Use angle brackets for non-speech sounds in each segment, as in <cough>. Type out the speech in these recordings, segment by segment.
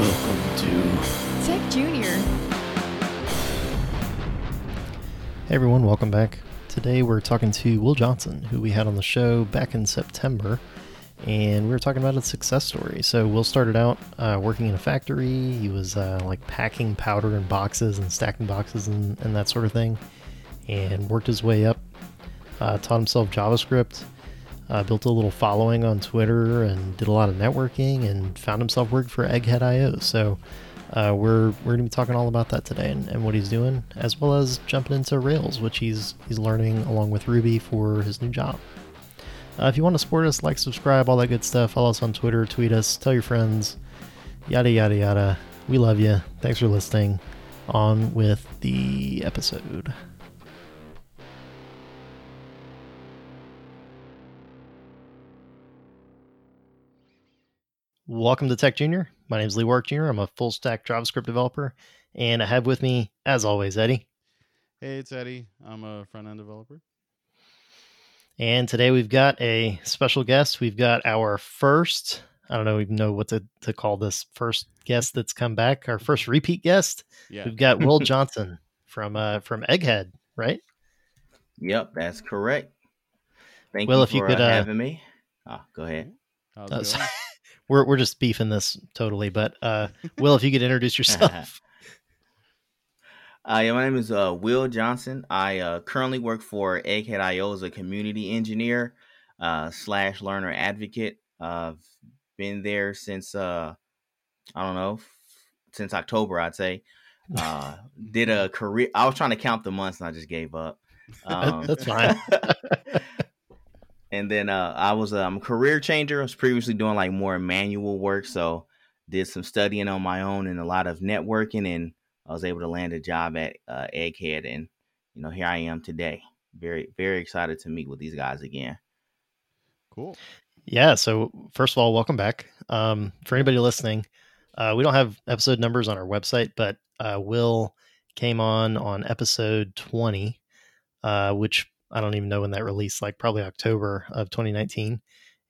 Welcome to Tech Junior. Hey everyone, welcome back. Today we're talking to Will Johnson, who we had on the show back in September, and we were talking about his success story. So Will started out uh, working in a factory. He was uh, like packing powder in boxes and stacking boxes and, and that sort of thing, and worked his way up. Uh, taught himself JavaScript, uh, built a little following on Twitter, and did a lot of networking, and found himself working for Egghead.io. So uh, we're we're gonna be talking all about that today and, and what he's doing, as well as jumping into Rails, which he's he's learning along with Ruby for his new job. Uh, if you want to support us, like, subscribe, all that good stuff. Follow us on Twitter, tweet us, tell your friends, yada yada yada. We love you. Thanks for listening. On with the episode. Welcome to Tech Junior. My name is Lee Warrick Jr. I'm a full stack JavaScript developer, and I have with me, as always, Eddie. Hey, it's Eddie. I'm a front end developer. And today we've got a special guest. We've got our first, I don't know even know what to, to call this first guest that's come back, our first repeat guest. Yeah. We've got Will <laughs> Johnson from uh from Egghead, right? Yep, that's correct. Thank Well, you if you for could, uh, uh, having me. Oh, go ahead. How's it so- going? we're we're just beefing this totally, but uh Will, if you could introduce <laughs> yourself. Uh, yeah, my name is uh, Will Johnson. I uh, currently work for Egghead.io as a community engineer uh, slash learner advocate. I've been there since uh, I don't know, f- since October, I'd say. Uh, <laughs> did a career. I was trying to count the months, and I just gave up. Um, That's fine. <laughs> and then uh, I was um, a career changer. I was previously doing like more manual work, so did some studying on my own and a lot of networking, and I was able to land a job at uh, Egghead, and you know here I am today. Very very excited to meet with these guys again. Cool. Yeah. So first of all, welcome back. Um, for anybody listening, uh, we don't have episode numbers on our website, but uh, Will came on on episode twenty, uh, which I don't even know when that released. Like probably October of 2019,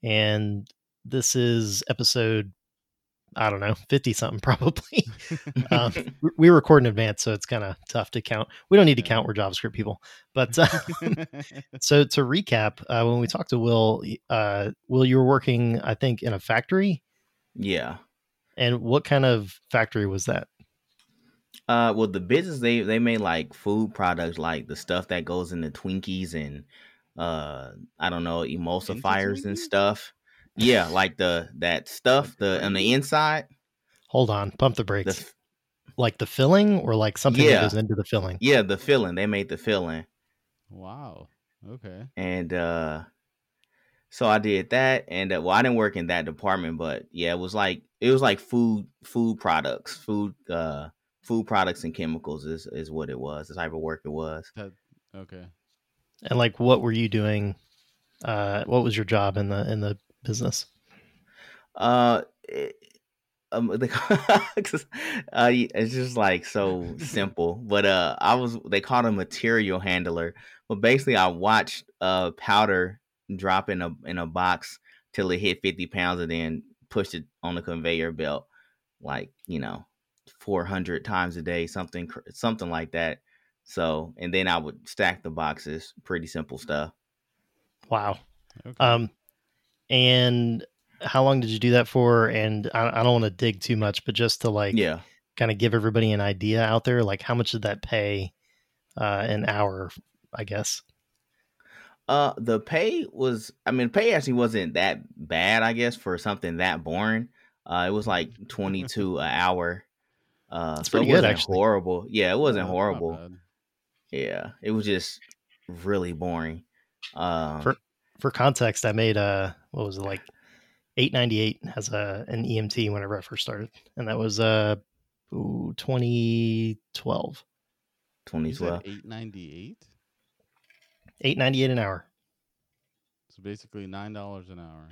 and this is episode I don't know 50 something <laughs> probably. um, <laughs> we- record in advance, so it's kind of tough to count. We don't need to count. We're JavaScript people, but. Uh, <laughs> so to recap, uh, when we talked to Will, uh, Will, you were working, I think, in a factory. yeah. And what kind of factory was that? Uh, well, the business they they made like food products, like the stuff that goes in the Twinkies and uh, I don't know, emulsifiers and stuff. Yeah, like the that stuff the on the inside. Hold on, pump the The brakes. f- like the filling, or like something that Yeah. goes into the filling. yeah, the filling. They made the filling. wow. Okay. and uh so i did that and uh, well i didn't work in that department but yeah it was like it was like food food products food uh food products and chemicals is is what it was the type of work it was That okay. And like, what were you doing? Uh, what was your job in the in the business? uh it, um, <laughs> the, 'cause, uh, it's just like so <laughs> simple, but uh, I was they called a material handler. But basically, I watched uh powder drop in a in a box till it hit fifty pounds, and then pushed it on the conveyor belt, like you know, four hundred times a day, something something like that. So, and then I would stack the boxes. Pretty simple stuff. Wow. Okay. Um, and how long did you do that for? And I, I don't want to dig too much, but just to like, Yeah. kind of give everybody an idea out there, like how much did that pay uh, an hour? I guess. Uh, the pay was, I mean, pay actually wasn't that bad, I guess, for something that boring. Uh, it was like <laughs> twenty two an hour. Uh, That's so it pretty good, wasn't actually. horrible. Yeah, it wasn't Uh, horrible. Yeah, it was just really boring. Um, For- For context, I made a what was it like eight ninety eight as a an EMT whenever I first started, and that was uh twenty twelve. twenty You said twelve. eight ninety eight. Eight ninety eight an hour. So basically nine dollars an hour.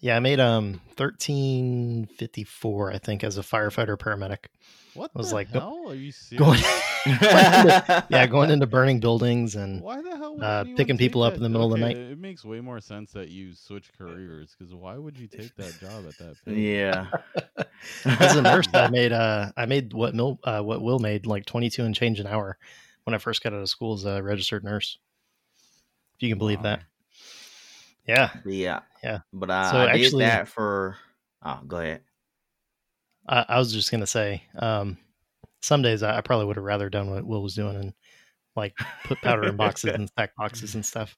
Yeah, I made um thirteen fifty four, I think, as a firefighter paramedic. What I was the like, go- Are you <laughs> Going, serious? <laughs> yeah, going into <laughs> burning buildings and Why the hell would uh, picking take people up that- in the middle of the night. It makes way more sense that you switch careers because why would you take that job at that pay? yeah. as a nurse, I made uh I made what Mil, uh, what Will made like twenty two and change an hour when I first got out of school as a registered nurse. If you can believe that. Yeah, Yeah. Yeah. But I, So I actually- did that for. Oh, go ahead. I, I was just gonna say, um, some days I, I probably would have rather done what Will was doing and like put powder in <laughs> boxes and stack boxes and stuff.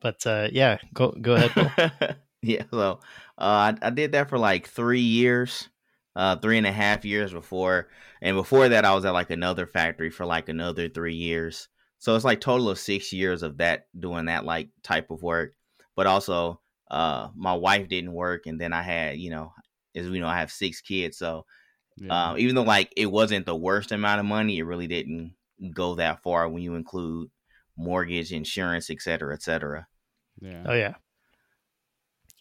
But uh, yeah, go go ahead. <laughs> Yeah. So uh, I, I did that for like three years, uh, three and a half years before, and before that I was at like another factory for like another three years. So it's like total of six years of that doing that like type of work. But also, uh, my wife didn't work, and then I had you know, as we know, I have six kids, so Yeah. um, even though like it wasn't the worst amount of money, it really didn't go that far when you include mortgage, insurance, et cetera, et cetera. yeah. Oh yeah.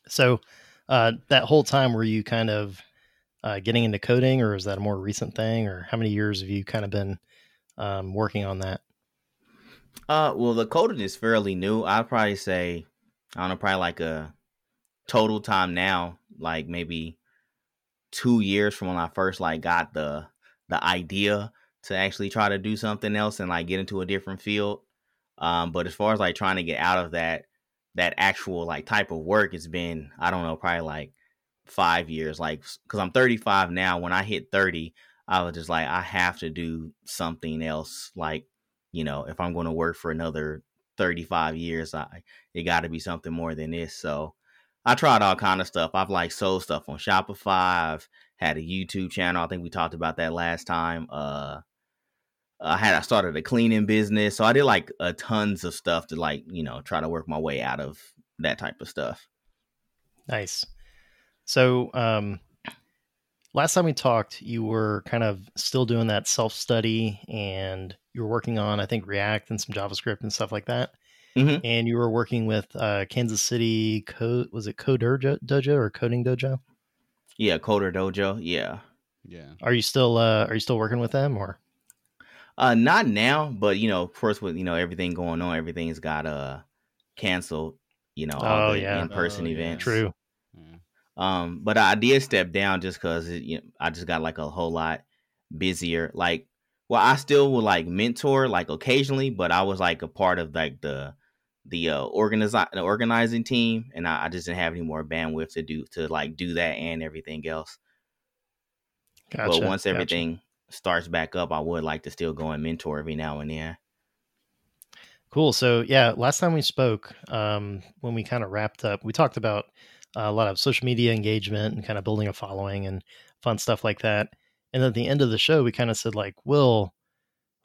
So uh, that whole time, were you kind of uh, getting into coding, or is that a more recent thing, or how many years have you kind of been um, working on that? Uh, well, the coding is fairly new. I'd probably say, I don't know, probably like a total time now, like maybe two years from when I first like got the the idea to actually try to do something else and like get into a different field. Um, but as far as like trying to get out of that that actual like type of work, it's been I don't know, probably like five years. Like, because I'm 35 now. When I hit 30, I was just like, I have to do something else. Like, you know, if I'm going to work for another 35 years, I it got to be something more than this. So I tried all kind of stuff. I've like sold stuff on Shopify. I've had a YouTube channel. I think we talked about that last time. Uh, I had I started a cleaning business, so I did like a tons of stuff to like you know try to work my way out of that type of stuff. Nice. So, um, last time we talked, you were kind of still doing that self study and you were working on, I think, React and some JavaScript and stuff like that. Mhm. And you were working with uh, Kansas City Code, was it Code Dojo, Dojo or Coding Dojo? Yeah, Coder Dojo. Yeah, Yeah. Are you still uh, are you still working with them or? uh, not now, but you know, of course, with you know everything going on, everything's got uh canceled. You know, all Oh, the yeah. in person Oh, yeah. events. True. Um, but I did step down just because you know, I just got like a whole lot busier. Like, well, I still would like mentor like occasionally, but I was like a part of like the the uh organizi- the organizing team, and I, I just didn't have any more bandwidth to do to like do that and everything else. Gotcha. but once gotcha. everything starts back up, I would like to still go and mentor every now and then. Cool. So yeah, last time we spoke, um, when we kind of wrapped up, we talked about a lot of social media engagement and kind of building a following and fun stuff like that. And at the end of the show, we kind of said like, "Will,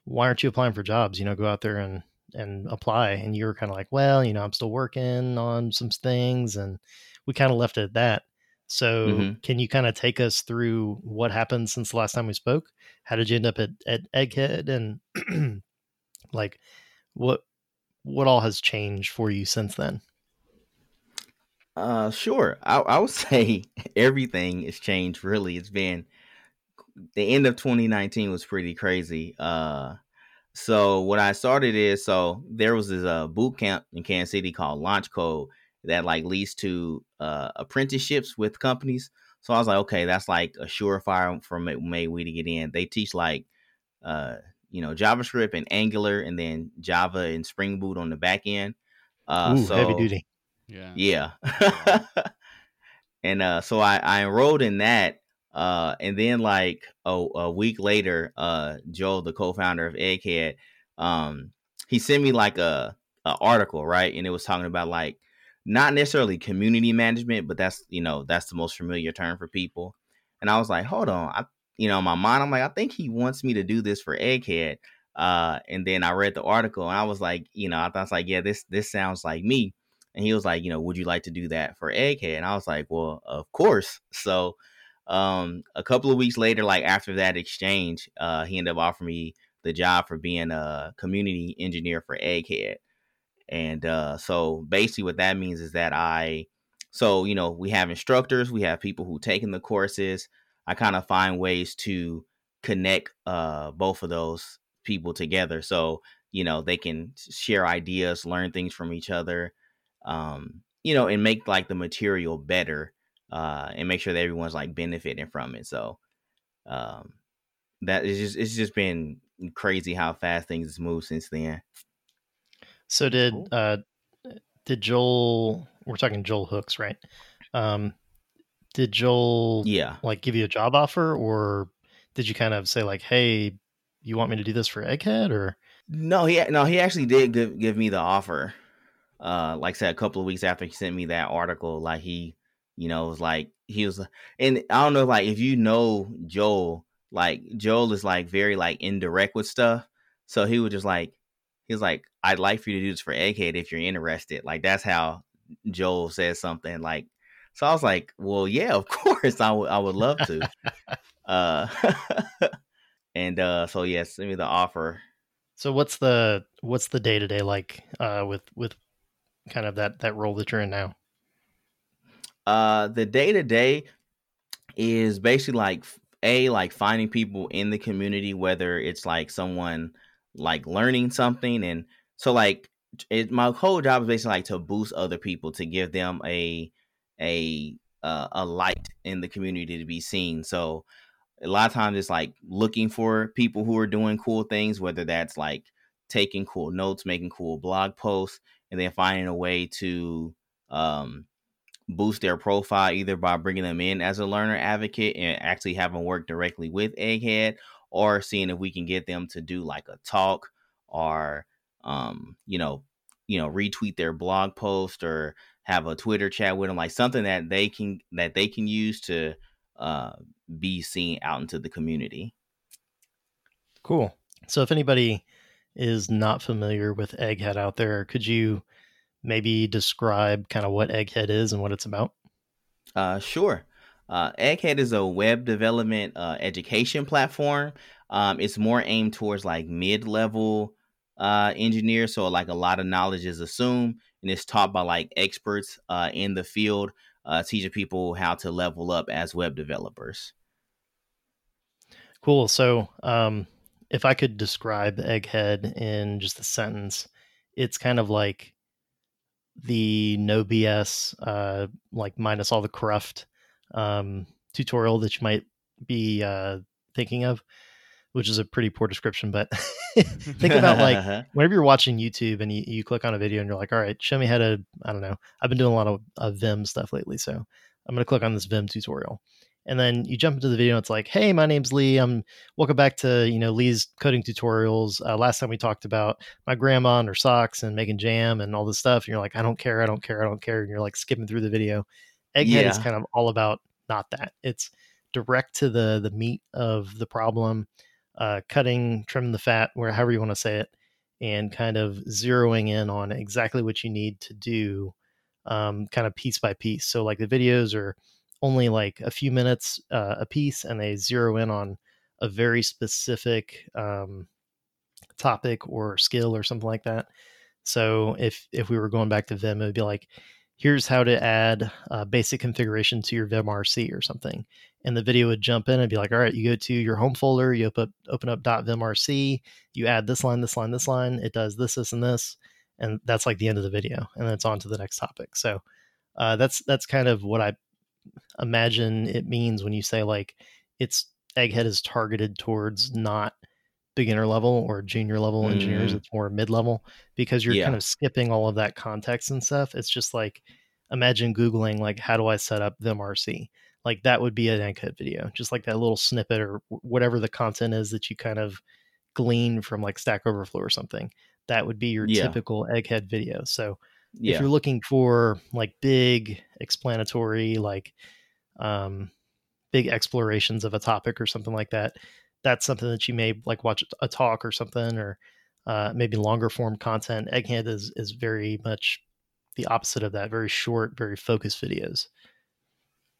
why aren't you applying for jobs? You know, go out there and and apply." And you were kind of like, "Well, you know, I'm still working on some things," and we kind of left it at that. So, Mhm. can you kind of take us through what happened since the last time we spoke? How did you end up at, at Egghead, and <clears throat> like what what all has changed for you since then? Uh, sure. I, I would <laughs> say everything has changed. Really, it's been the end of 2019 was pretty crazy. Uh, so what I started is so there was this uh boot camp in Kansas City called Launch Code that like leads to uh apprenticeships with companies. So I was like, okay, that's like a surefire for May, May we to get in. They teach like uh you know JavaScript and Angular, and then Java and Spring Boot on the back end. Uh, Ooh, so heavy duty. Yeah. yeah. <laughs> and uh so I, I enrolled in that. Uh and then like a, a week later, uh Joe, the co-founder of Egghead, um, he sent me like a, a article, right? And it was talking about like not necessarily community management, but that's you know, that's the most familiar term for people. And I was like, hold on, I you know, in my mind, I'm like, I think he wants me to do this for Egghead. Uh, and then I read the article and I was like, you know, I thought I was like, yeah, this this sounds like me. And he was like, you know, would you like to do that for Egghead? And I was like, well, of course. <laughs> So um a couple of weeks later, like after that exchange, uh he ended up offering me the job for being a community engineer for Egghead. And uh so basically what that means is that I so you know we have instructors, we have people who taking the courses. I kind of find ways to connect uh both of those people together so you know they can share ideas learn things from each other um you know and make like the material better uh and make sure that everyone's like benefiting from it so um that is just it's just been crazy how fast things have moved since then So did Cool. uh did Joel we're talking Joel Hooks, right? Um did Joel yeah like give you a job offer or did you kind of say like, "Hey, you want me to do this for Egghead or no he no he actually did give, give me the offer uh like I said a couple of weeks after he sent me that article like he you know was like he was and i don't know like if you know joel like joel is like very like indirect with stuff so he was just like he was like i'd like for you to do this for egghead if you're interested. Like that's how joel says something like so i was like well yeah of <laughs> course i would i would love to. <laughs> Uh <laughs> and uh so yeah send me the offer. So what's the what's the day to day like uh, with with kind of that that role that you're in now? Uh, the day to day is basically like a like finding people in the community, whether it's like someone like learning something, and so like it, my whole job is basically like to boost other people to give them a a uh, a light in the community to be seen. So a lot of times it's like looking for people who are doing cool things, whether that's like taking cool notes, making cool blog posts, and then finding a way to um boost their profile either by bringing them in as a learner advocate and actually have them work directly with Egghead or seeing if we can get them to do like a talk or um you know you know retweet their blog post or have a Twitter chat with them like something that they can that they can use to uh be seen out into the community. Cool. So if anybody is not familiar with Egghead out there, could you maybe describe kind of what Egghead is and what it's about? Uh, sure. Uh, Egghead is a web development uh, education platform. Um, it's more aimed towards like mid-level uh, engineers, so like a lot of knowledge is assumed, and it's taught by like experts uh, in the field, uh, teaching people how to level up as web developers. Cool. So um, if I could describe Egghead in just a sentence, it's kind of like the no BS, uh, like minus all the cruft um, tutorial that you might be uh, thinking of, which is a pretty poor description. But <laughs> think about like <laughs> whenever you're watching YouTube and you, you click on a video and you're like, all right, show me how to, I don't know. I've been doing a lot of, of Vim stuff lately. So I'm going to click on this Vim tutorial. And then you jump into the video and it's like, hey, my name's Lee. I'm welcome back to, you know, Lee's coding tutorials. Uh, last time we talked about my grandma and her socks and making jam and all this stuff. And you're like, I don't care. I don't care. I don't care. And you're like skipping through the video. Egghead is kind of all about not that. It's direct to the the meat of the problem, uh, cutting, trimming the fat, where however you want to say it, and kind of zeroing in on exactly what you need to do, um, kind of piece by piece. So like the videos are only like a few minutes uh, a piece, and they zero in on a very specific um, topic or skill or something like that. So if if we were going back to Vim, it would be like, here's how to add basic configuration to your vimrc or something, and the video would jump in and be like, all right, you go to your home folder, you open up, open up .vimrc, you add this line, this line, this line, it does this, this, and this, and that's like the end of the video, and then it's on to the next topic. So uh, that's that's kind of what I imagine it means when you say like it's Egghead is targeted towards not beginner level or junior level engineers. Mhm. It's more mid level because you're Yeah. kind of skipping all of that context and stuff. It's just like imagine Googling like how do I set up the VimRC? Like that would be an Egghead video, just like that little snippet or whatever the content is that you kind of glean from like Stack Overflow or something. That would be your Yeah. typical Egghead video. So if you're looking for like big explanatory like um big explorations of a topic or something like that that's something that you may like watch a talk or something or uh, maybe longer form content egghead is is very much the opposite of that very short very focused videos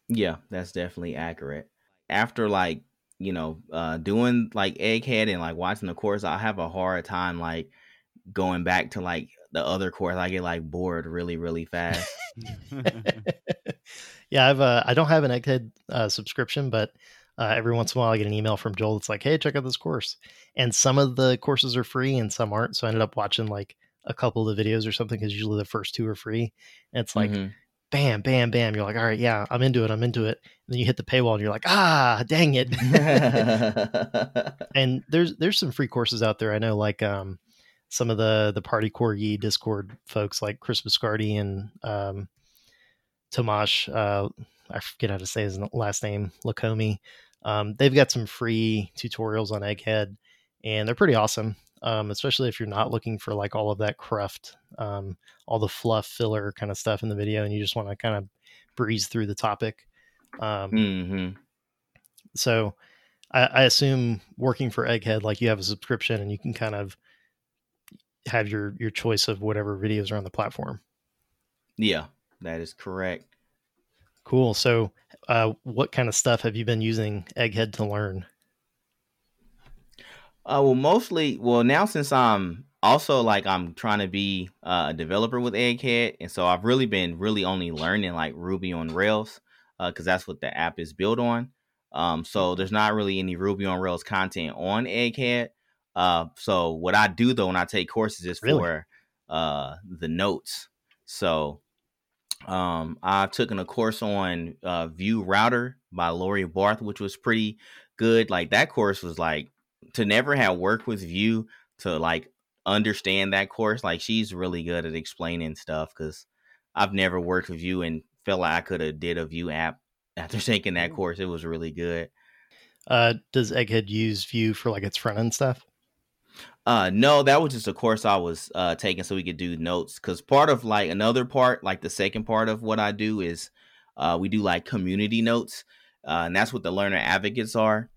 Yeah, that's definitely accurate. After like, you know, uh doing like Egghead and like watching the course, I have a hard time like going back to like the other course. I get like bored really, really fast. <laughs> <laughs> yeah, I've uh, I don't have an Egghead uh, subscription, but uh, every once in a while I get an email from Joel that's like, "Hey, check out this course." And some of the courses are free and some aren't. So I ended up watching like a couple of the videos or something because usually the first two are free. And it's like, Mhm. bam, bam, bam. You're like, all right, yeah, I'm into it. I'm into it. And then you hit the paywall and you're like, ah, dang it. <laughs> and there's there's some free courses out there. I know like um some of the the Party Corgi Discord folks like Chris Biscardi and um Tomasz, uh I forget how to say his last name, Łakomy. Um, they've got some free tutorials on Egghead, and they're pretty awesome. Um, especially if you're not looking for like all of that cruft, um, all the fluff filler kind of stuff in the video, and you just want to kind of breeze through the topic. Um, hmm so I, I assume working for Egghead, like you have a subscription and you can kind of have your your choice of whatever videos are on the platform. Yeah, that is correct. Cool. So, uh, what kind of stuff have you been using Egghead to learn? Uh, well, mostly, well, now since I'm also like I'm trying to be uh, a developer with Egghead, and so I've really been really only learning like Ruby on Rails because that's what the app is built on. Um, so there's not really any Ruby on Rails content on Egghead. Uh, so what I do though when I take courses is Really? for uh the notes. So um, I've taken a course on uh, Vue Router by Laurie Barth, which was pretty good. Like that course was like to never have worked with Vue to like understand that course. Like she's really good at explaining stuff because I've never worked with Vue and felt like I could have did a Vue app <laughs> after taking that course. It was really good. Uh, does Egghead use Vue for like its front end stuff? Uh, no, that was just a course I was uh taking so we could do notes. Cause part of like another part, like the second part of what I do is uh we do like community notes. Uh, and that's what the learner advocates are.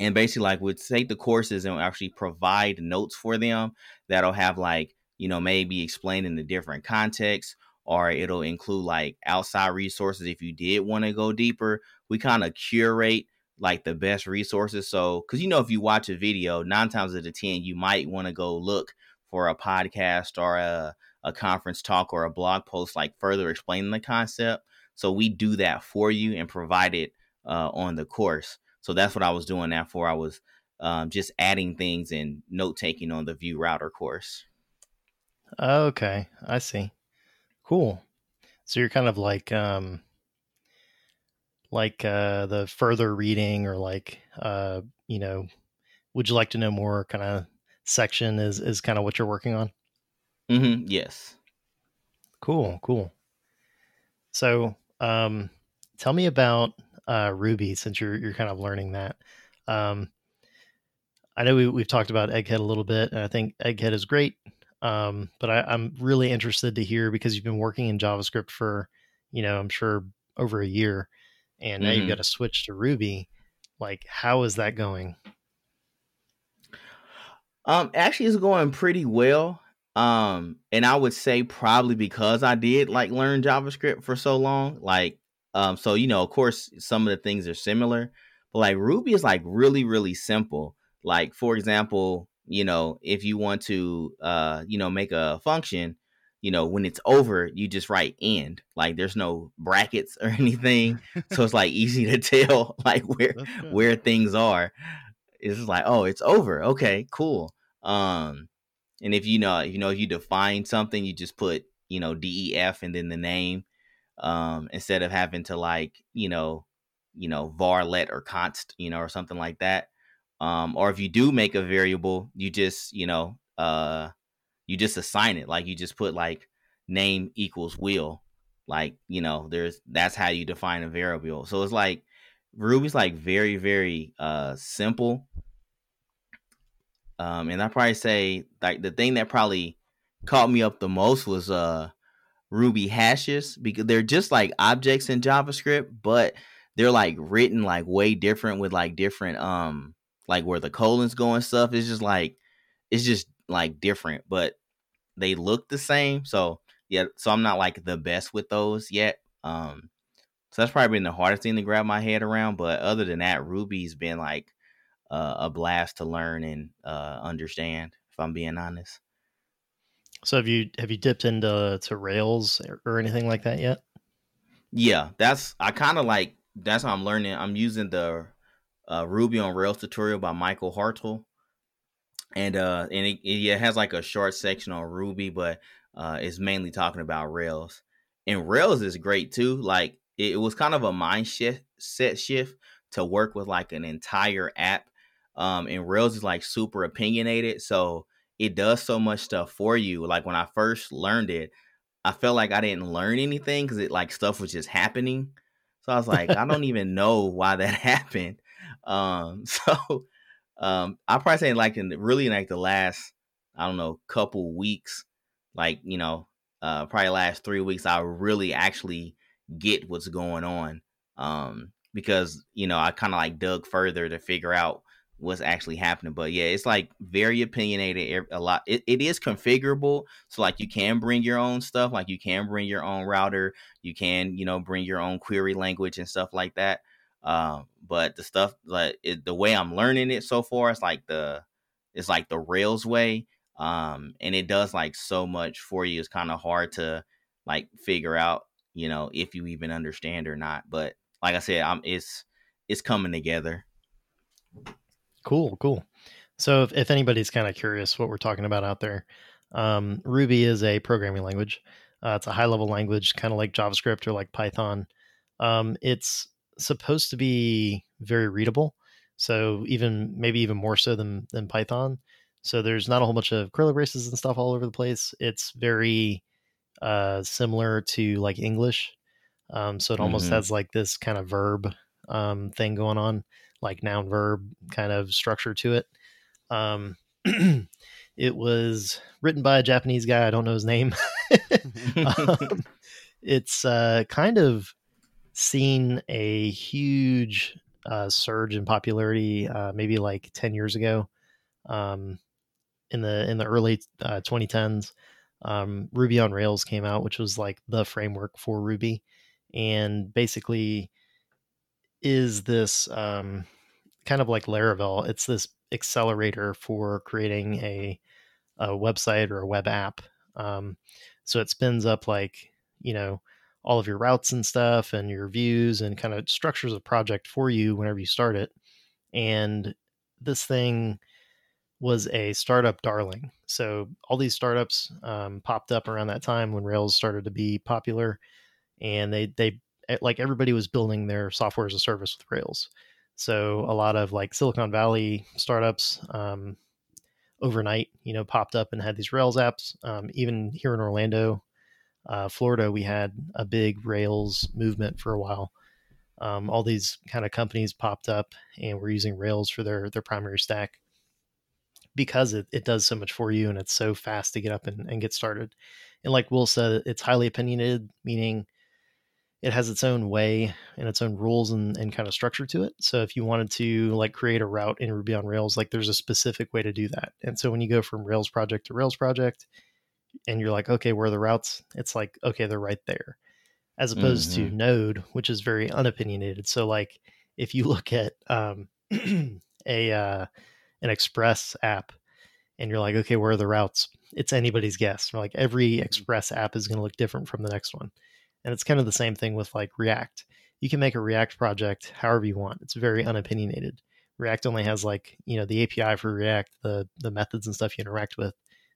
And basically, like we'd take the courses and actually provide notes for them that'll have like, you know, maybe explain in the different contexts, or it'll include like outside resources if you did want to go deeper. We kind of curate like the best resources. So, because you know, if you watch a video, nine times out of ten, you might want to go look for a podcast or a, a conference talk or a blog post, like further explaining the concept. So we do that for you and provide it uh, on the course. So that's what I was doing that for. I was um, just adding things and note taking on the Vue Router course. Okay, I see. Cool. So you're kind of like um like uh the further reading or like uh you know, would you like to know more kind of section is is kind of what you're working on? hmm Yes. Cool, cool. So, um tell me about uh Ruby since you're you're kind of learning that. Um I know we, we've talked about Egghead a little bit, and I think Egghead is great. Um, but I, I'm really interested to hear because you've been working in JavaScript for, you know, I'm sure over a year, and now you've Mhm. got to switch to Ruby. Like, how is that going? Um, actually, it's going pretty well. Um, and I would say probably because I did like learn JavaScript for so long. Like, um, so you know, of course, some of the things are similar, but like Ruby is like really, really simple. Like, for example, you know, if you want to, uh, you know, make a function, you know, when it's over, you just write end. Like, there's no brackets or <laughs> anything, so it's like easy to tell <laughs> like where where things are. It's like, oh, it's over. Okay, cool. Um, and if you know, you know, if you define something, you just put, you know, DEF and then the name, um, instead of having to like, you know, you know, var let or const, you know, or something like that. Um, or if you do make a variable, you just, you know, uh, you just assign it. Like you just put like name equals will. Like, you know, there's that's how you define a variable. So it's like Ruby's like very, very uh simple. Um, and I probably say like the thing that probably caught me up the most was uh Ruby hashes because they're just like objects in JavaScript, but they're like written like way different with like different um like where the colons go and stuff. It's just like it's just like different, but they look the same. So yeah, so I'm not like the best with those yet. Um so that's probably been the hardest thing to grab my head around. But other than that, Ruby's been like uh, a blast to learn and uh, understand. If I'm being honest. So have you have you dipped into to Rails or, or anything like that yet? Yeah, that's I kind of like that's how I'm learning. I'm using the uh, Ruby on Rails tutorial by Michael Hartl, and uh, and it, it has like a short section on Ruby, but uh, it's mainly talking about Rails. And Rails is great too. Like it, it was kind of a mind shift set shift to work with like an entire app. Um, and Rails is like super opinionated, so it does so much stuff for you. Like when I first learned it, I felt like I didn't learn anything because it like stuff was just happening. So I was like, I don't <laughs> even know why that <laughs> happened. Um, <laughs> so um, I probably say like in really like the last I don't know couple weeks, like you know, uh, probably last three weeks, I really actually get what's going on. Um, because you know I kind of like dug further to figure out what's actually happening. But yeah, it's like very opinionated. A lot. It, it is configurable, so like you can bring your own stuff. Like you can bring your own router. You can you know bring your own query language and stuff like that. Um, but the stuff like it, the way I'm learning it so far, it's like the it's like the Rails way. Um, and it does like so much for you. It's kind of hard to like figure out, you know, if you even understand or not. But like I said, I'm it's it's coming together. Cool, cool. So if, if anybody's kind of curious what we're talking about out there, um, Ruby is a programming language. Uh, it's a high level language, kind of like JavaScript or like Python. Um, it's supposed to be very readable. So even maybe even more so than than Python. So there's not a whole bunch of curly braces and stuff all over the place. It's very uh, similar to like English. Um, so it almost mm-hmm. has like this kind of verb um, thing going on like noun verb kind of structure to it. Um, <clears throat> it was written by a Japanese guy. I don't know his name. <laughs> <laughs> um, it's uh, kind of seen a huge uh, surge in popularity, uh, maybe like ten years ago, um, in the in the early 2010s. Uh, um, Ruby on Rails came out, which was like the framework for Ruby, and basically is this um, kind of like Laravel. It's this accelerator for creating a, a website or a web app. Um, so it spins up like you know all of your routes and stuff and your views and kind of structures a project for you whenever you start it. And this thing was a startup darling. So all these startups um, popped up around that time when Rails started to be popular, and they they Eh, like everybody was building their software as a service with Rails. So a lot of like Silicon Valley startups um, overnight, you know, popped up and had these Rails apps. Um, even here in Orlando, uh, Florida, we had a big Rails movement for a while. Um, all these kind of companies popped up and were using Rails for their their primary stack because it, it does so much for you and it's so fast to get up and, and get started. And like Will said, it's highly opinionated, meaning it has its own way and its own rules and, and kind of structure to it. So if you wanted to like create a route in Ruby on Rails, like there's a specific way to do that. And so when you go from Rails project to Rails project and you're like, okay, where are the routes? It's like, okay, they're right there. As opposed mm-hmm. to Node, which is very unopinionated. So like if you <laughs> look at um, <clears throat> a uh, an Express app and you're like, okay, where are the routes? It's anybody's guess. Like every mm-hmm. Express app is going to look different from the next one. And it's kind of the same thing with like React. You can make a React project however you want. It's very unopinionated. React only has like, you know, the API for React, the the methods and stuff you interact with.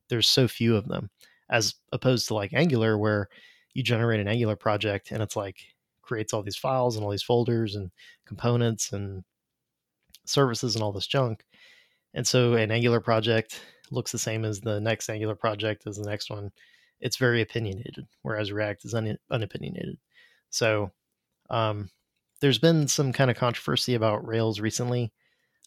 There's so few of them as opposed to like Angular where you generate an Angular project and it's like creates all these files and all these folders and components and services and all this junk. And so an Angular project looks the same as the next Angular project as the next one it's very opinionated, whereas React is un- unopinionated. So um, there's been some kind of controversy about Rails recently,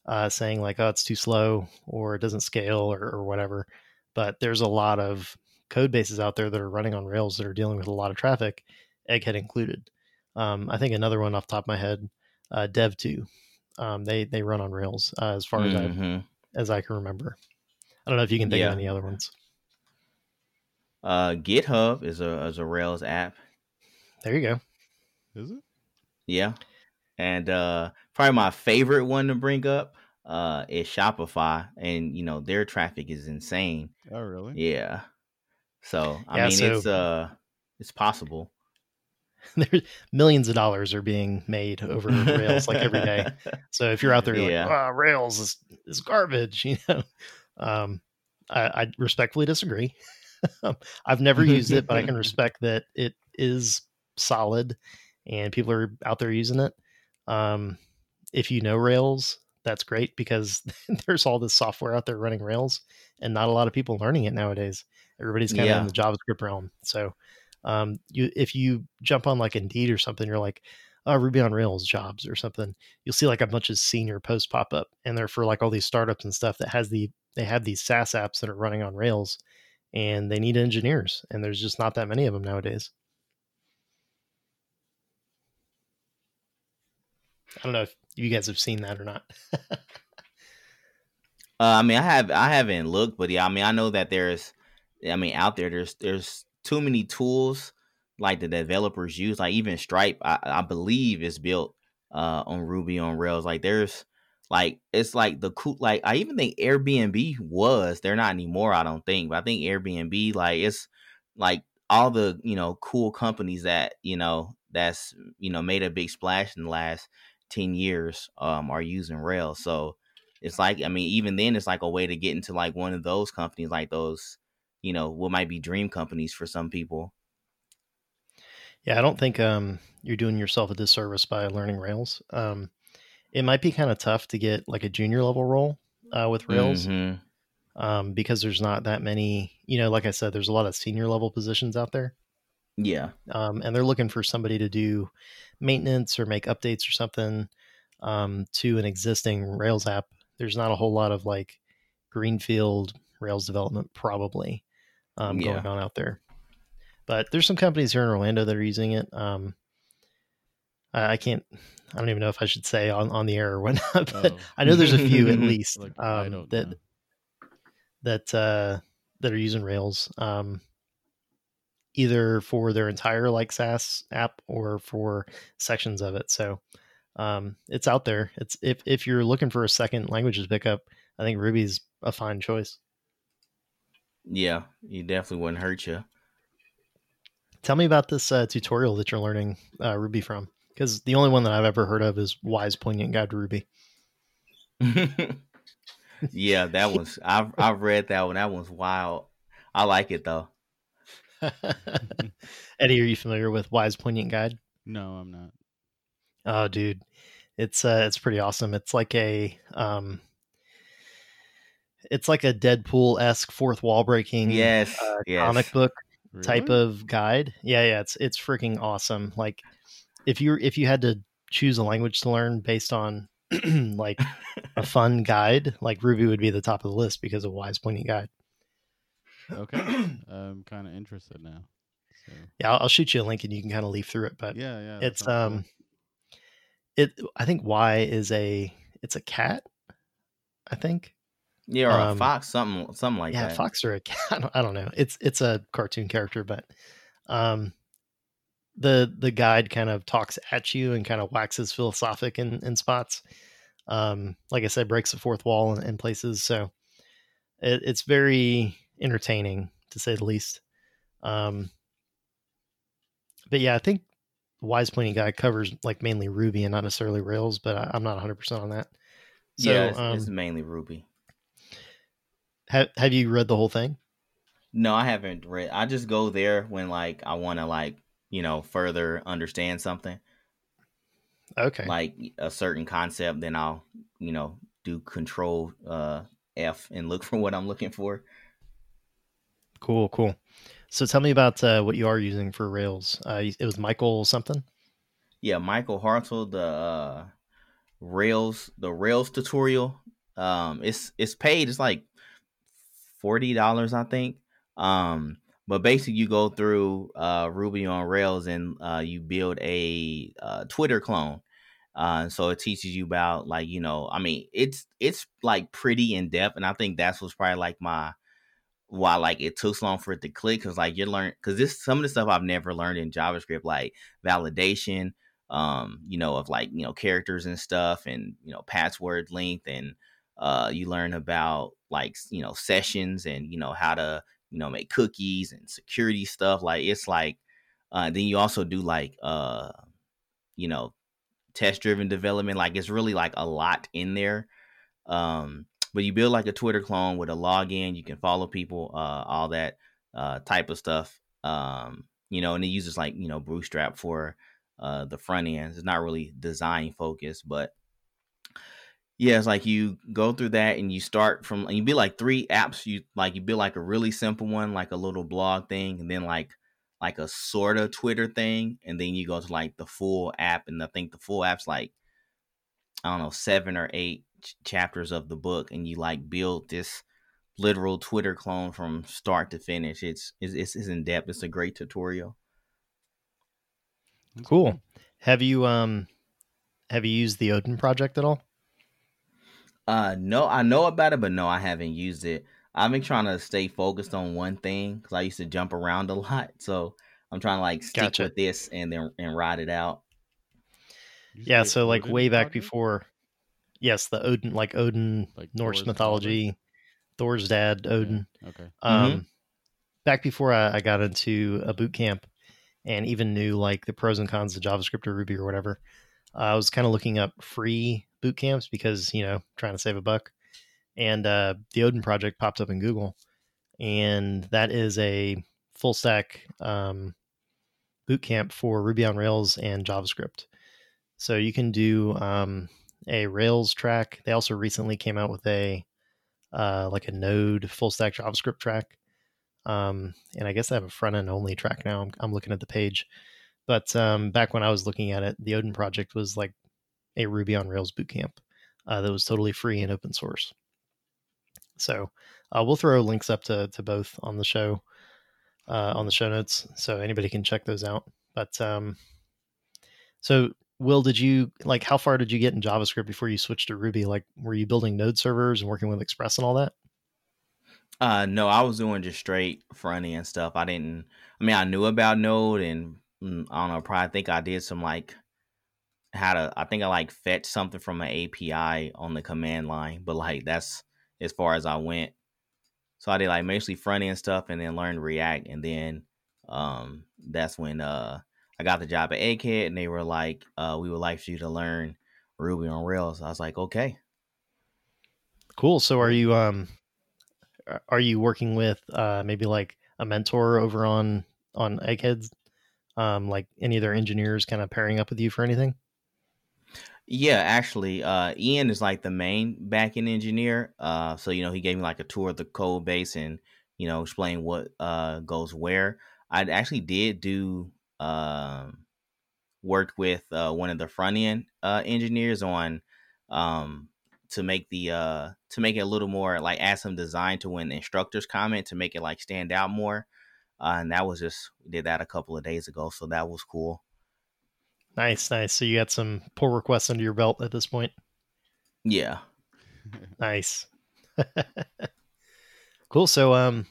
uh, saying like, oh, it's too slow or it doesn't scale or, or, whatever. But there's a lot of code bases out there that are running on Rails that are dealing with a lot of traffic, Egghead included. Um, I think another one off the top of my head, uh, dev.to. Um, they they run on Rails uh, as far mm-hmm. as I as I can remember. I don't know if you can think yeah. of any other ones. Uh, GitHub is a is a Rails app. There you go. Is it? Yeah, and uh, probably my favorite one to bring up uh is Shopify, and you know their traffic is insane. Oh, really? Yeah. So I yeah, mean, so, it's uh, it's possible. <laughs> there millions of dollars are being made over Rails like every day. <laughs> So if you're out there, Yeah. like, oh, Rails is, is garbage, <laughs> you know. Um, I, I respectfully disagree. I've never used it, but I can respect that it is solid and people are out there using it. Um, if you know Rails, that's great because <laughs> there's all this software out there running Rails and not a lot of people learning it nowadays. Everybody's kind of Yeah. in the JavaScript realm. So um, you if you jump on like Indeed or something, you're like, oh, Ruby on Rails jobs or something. You'll see like a bunch of senior posts pop up, and they're for like all these startups and stuff that has the they have these SaaS apps that are running on Rails, and they need engineers, and there's just not that many of them nowadays. I don't know if you guys have seen that or not. <laughs> Uh, I mean, I have I haven't looked, but yeah, I mean, I know that there's, I mean, out there there's there's too many tools like the developers use. Like even Stripe, I, I believe is built uh on Ruby on Rails. Like there's like it's like the cool like I even think Airbnb was. They're not anymore, I don't think, but I think Airbnb like it's like all the you know cool companies that you know that's you know made a big splash in the last 10 years um are using Rails. So it's like I mean, even then, it's like a way to get into like one of those companies, like those, you know, what might be dream companies for some people. Yeah, I don't think um, you're doing yourself a disservice by learning Rails. Um, it might be kind of tough to get like a junior level role uh, with Rails Mhm. um, because there's not that many. You know, like I said, there's a lot of senior level positions out there, Yeah, um, and they're looking for somebody to do maintenance or make updates or something um, to an existing Rails app. There's not a whole lot of like greenfield Rails development probably um, Yeah. going on out there. But there's some companies here in Orlando that are using it. Um, I, I can't. I don't even know if I should say on, on the air or whatnot, <laughs> but Oh. I know there's a few at <laughs> least Like, I um, that know. that uh, that are using Rails, um, either for their entire like SaaS app or for sections of it. So um, it's out there. It's if if you're looking for a second languages to pick up, I think Ruby's a fine choice. yeah, you definitely wouldn't hurt you. Tell me about this uh, tutorial that you're learning uh, Ruby from, because the only one that I've ever heard of is Why's Poignant Guide to Ruby. <laughs> yeah, that was I've I've read that one. That one's wild. I like it though. <laughs> Eddie, are you familiar with Why's Poignant Guide? No, I'm not. Oh, dude, it's uh, it's pretty awesome. It's like a um, it's like a Deadpool esque fourth wall breaking Yes, uh, yes. comic book type of guide. Yeah, yeah, it's it's freaking awesome. Like if you if you had to choose a language to learn based on <clears throat> like a fun guide, like Ruby would be the top of the list because of Why's Poignant Guide. Okay, <clears throat> I'm kind of interested now. So Yeah, I'll, I'll shoot you a link and you can kind of leaf through it. But yeah, yeah. it's sounds um, it I think Y is a it's a cat. I think Yeah, or a um, fox, something something like yeah, that. Yeah, fox or a cat. <laughs> I don't, I don't know. It's it's a cartoon character, but um, the the guide kind of talks at you and kind of waxes philosophic in in spots. Um, like I said, breaks the fourth wall in, in places. So it, it's very entertaining to say the least. Um, but yeah, I think Why's Poignant Guide covers like mainly Ruby and not necessarily Rails, but I, I'm not 100 percent on that. So, yeah, it's, um, it's mainly Ruby. have have you read the whole thing? No, I haven't read. I just go there when like I want to like you know further understand something, Okay. like a certain concept. Then I'll you know do Control uh, F and look <laughs> for what I'm looking for. Cool, cool. So tell me about uh, what you are using for Rails. Uh, it was Michael something. Yeah, Michael Hartzell, the uh, Rails, the Rails tutorial. Um, it's it's paid. It's like forty dollars, I think. Um, but basically, you go through uh, Ruby on Rails and uh, you build a uh, Twitter clone. Uh, so it teaches you about like you know, I mean, it's it's like pretty in depth, and I think that's what's probably like my why like it took so long for it to click because like you learn because this some of the stuff I've never learned in JavaScript like validation, um, you know, of like you know characters and stuff, and you know password length, and uh, you learn about like you know sessions and you know how to you know make cookies and security stuff. Like it's like Uh, then you also do like uh, you know, test driven development. Like it's really like a lot in there. Um, but you build like a Twitter clone with a login. You can follow people, uh, all that uh, type of stuff. Um, you know, and it uses like you know Bootstrap for uh, the front end. It's not really design focused, but yeah, it's like you go through that and you start from and you build like three apps. You like you build like a really simple one, like a little blog thing, and then like like a sort of Twitter thing, and then you go to like the full app, and I think the full app's like I don't know seven or eight ch- chapters of the book, and you like build this literal Twitter clone from start to finish. It's it's, it's in depth. It's a great tutorial. Cool. cool. Have you um have you used the Odin project at all? Uh no, I know about it, but no, I haven't used it. I've been trying to stay focused on one thing because I used to jump around a <laughs> lot. So I'm trying to like stick gotcha. with this and then and ride it out. Yeah, so like way back project? before, yes, the Odin, like Odin, like Norse Thor's mythology, father? Thor's dad, Odin. Yeah. Okay. Um, mm-hmm. back before I, I, got into a boot camp, and even knew like the pros and cons of JavaScript or Ruby or whatever, uh, I was kind of looking up free boot camps because you know trying to save a buck, and uh, the Odin project popped up in Google, and that is a full stack um, boot camp for Ruby on Rails and JavaScript. So you can do um, a Rails track. They also recently came out with a uh, like a Node full stack JavaScript track. Um, and I guess they have a front end only track now. I'm, I'm looking at the page. But um, back when I was looking at it, the Odin project was like a Ruby on Rails bootcamp uh, that was totally free and open source. So uh, we'll throw links up to, to both on the show, uh, on the show notes, so anybody can check those out. But um, so Will, did you like how far did you get in JavaScript before you switched to Ruby? Like, were you building Node servers and working with Express and all that? Uh, no, I was doing just straight front end stuff. I didn't. I mean, I knew about Node, and mm, I don't know. Probably think I did some like how to. I think I like fetch something from an API on the command line, but like that's as far as I went. So I did like mostly front end stuff, and then learned React, and then um, that's when uh I got the job at Egghead, and they were like, uh, "We would like for you to learn Ruby on Rails." I was like, "Okay." Cool. So, are you um, are you working with uh maybe like a mentor over on on Eggheads, um, like any of their engineers kind of pairing up with you for anything? Yeah, actually, uh, Ian is like the main backend engineer. Uh, so you know, he gave me like a tour of the code base and you know, explain what uh goes where. I actually did do um, worked with uh, one of the front end uh, engineers on um, to make the uh, to make it a little more like add some design to when instructors comment to make it like stand out more. Uh, and that was just we did that a couple of days ago, so that was cool. Nice, nice. So you got some pull requests under your belt at this point. Yeah. <laughs> nice. <laughs> cool. So um,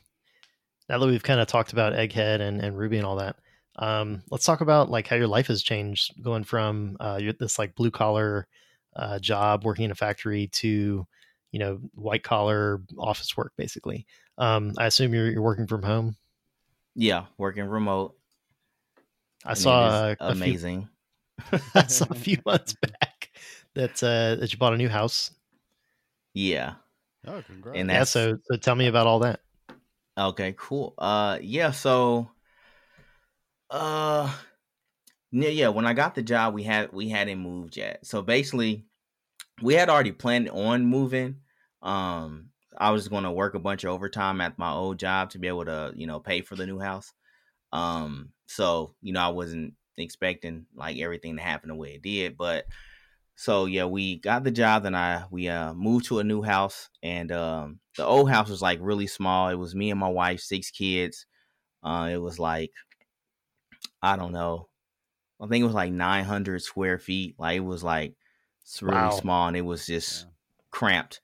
now that we've kind of talked about Egghead and, and Ruby and all that, um, let's talk about like how your life has changed going from uh, this like blue collar uh, job working in a factory to you know white collar office work basically. Um, I assume you're, you're working from home. Yeah, working remote. I saw amazing. Few, <laughs> I saw a few <laughs> months back that uh, that you bought a new house. Yeah. Oh, congrats! And yeah, so so tell me about all that. Okay, cool. Uh, yeah, so uh, yeah, yeah. When I got the job, we had we hadn't moved yet. So basically, we had already planned on moving. Um, I was going to work a bunch of overtime at my old job to be able to, you know, pay for the new house. Um, so you know, I wasn't expecting like everything to happen the way it did, but so yeah, we got the job. and I we uh moved to a new house, and um, the old house was like really small. It was me and my wife, six kids. Uh, it was like I don't know. I think it was like 900 square feet. Like it was like it's really wow. small and it was just yeah. cramped.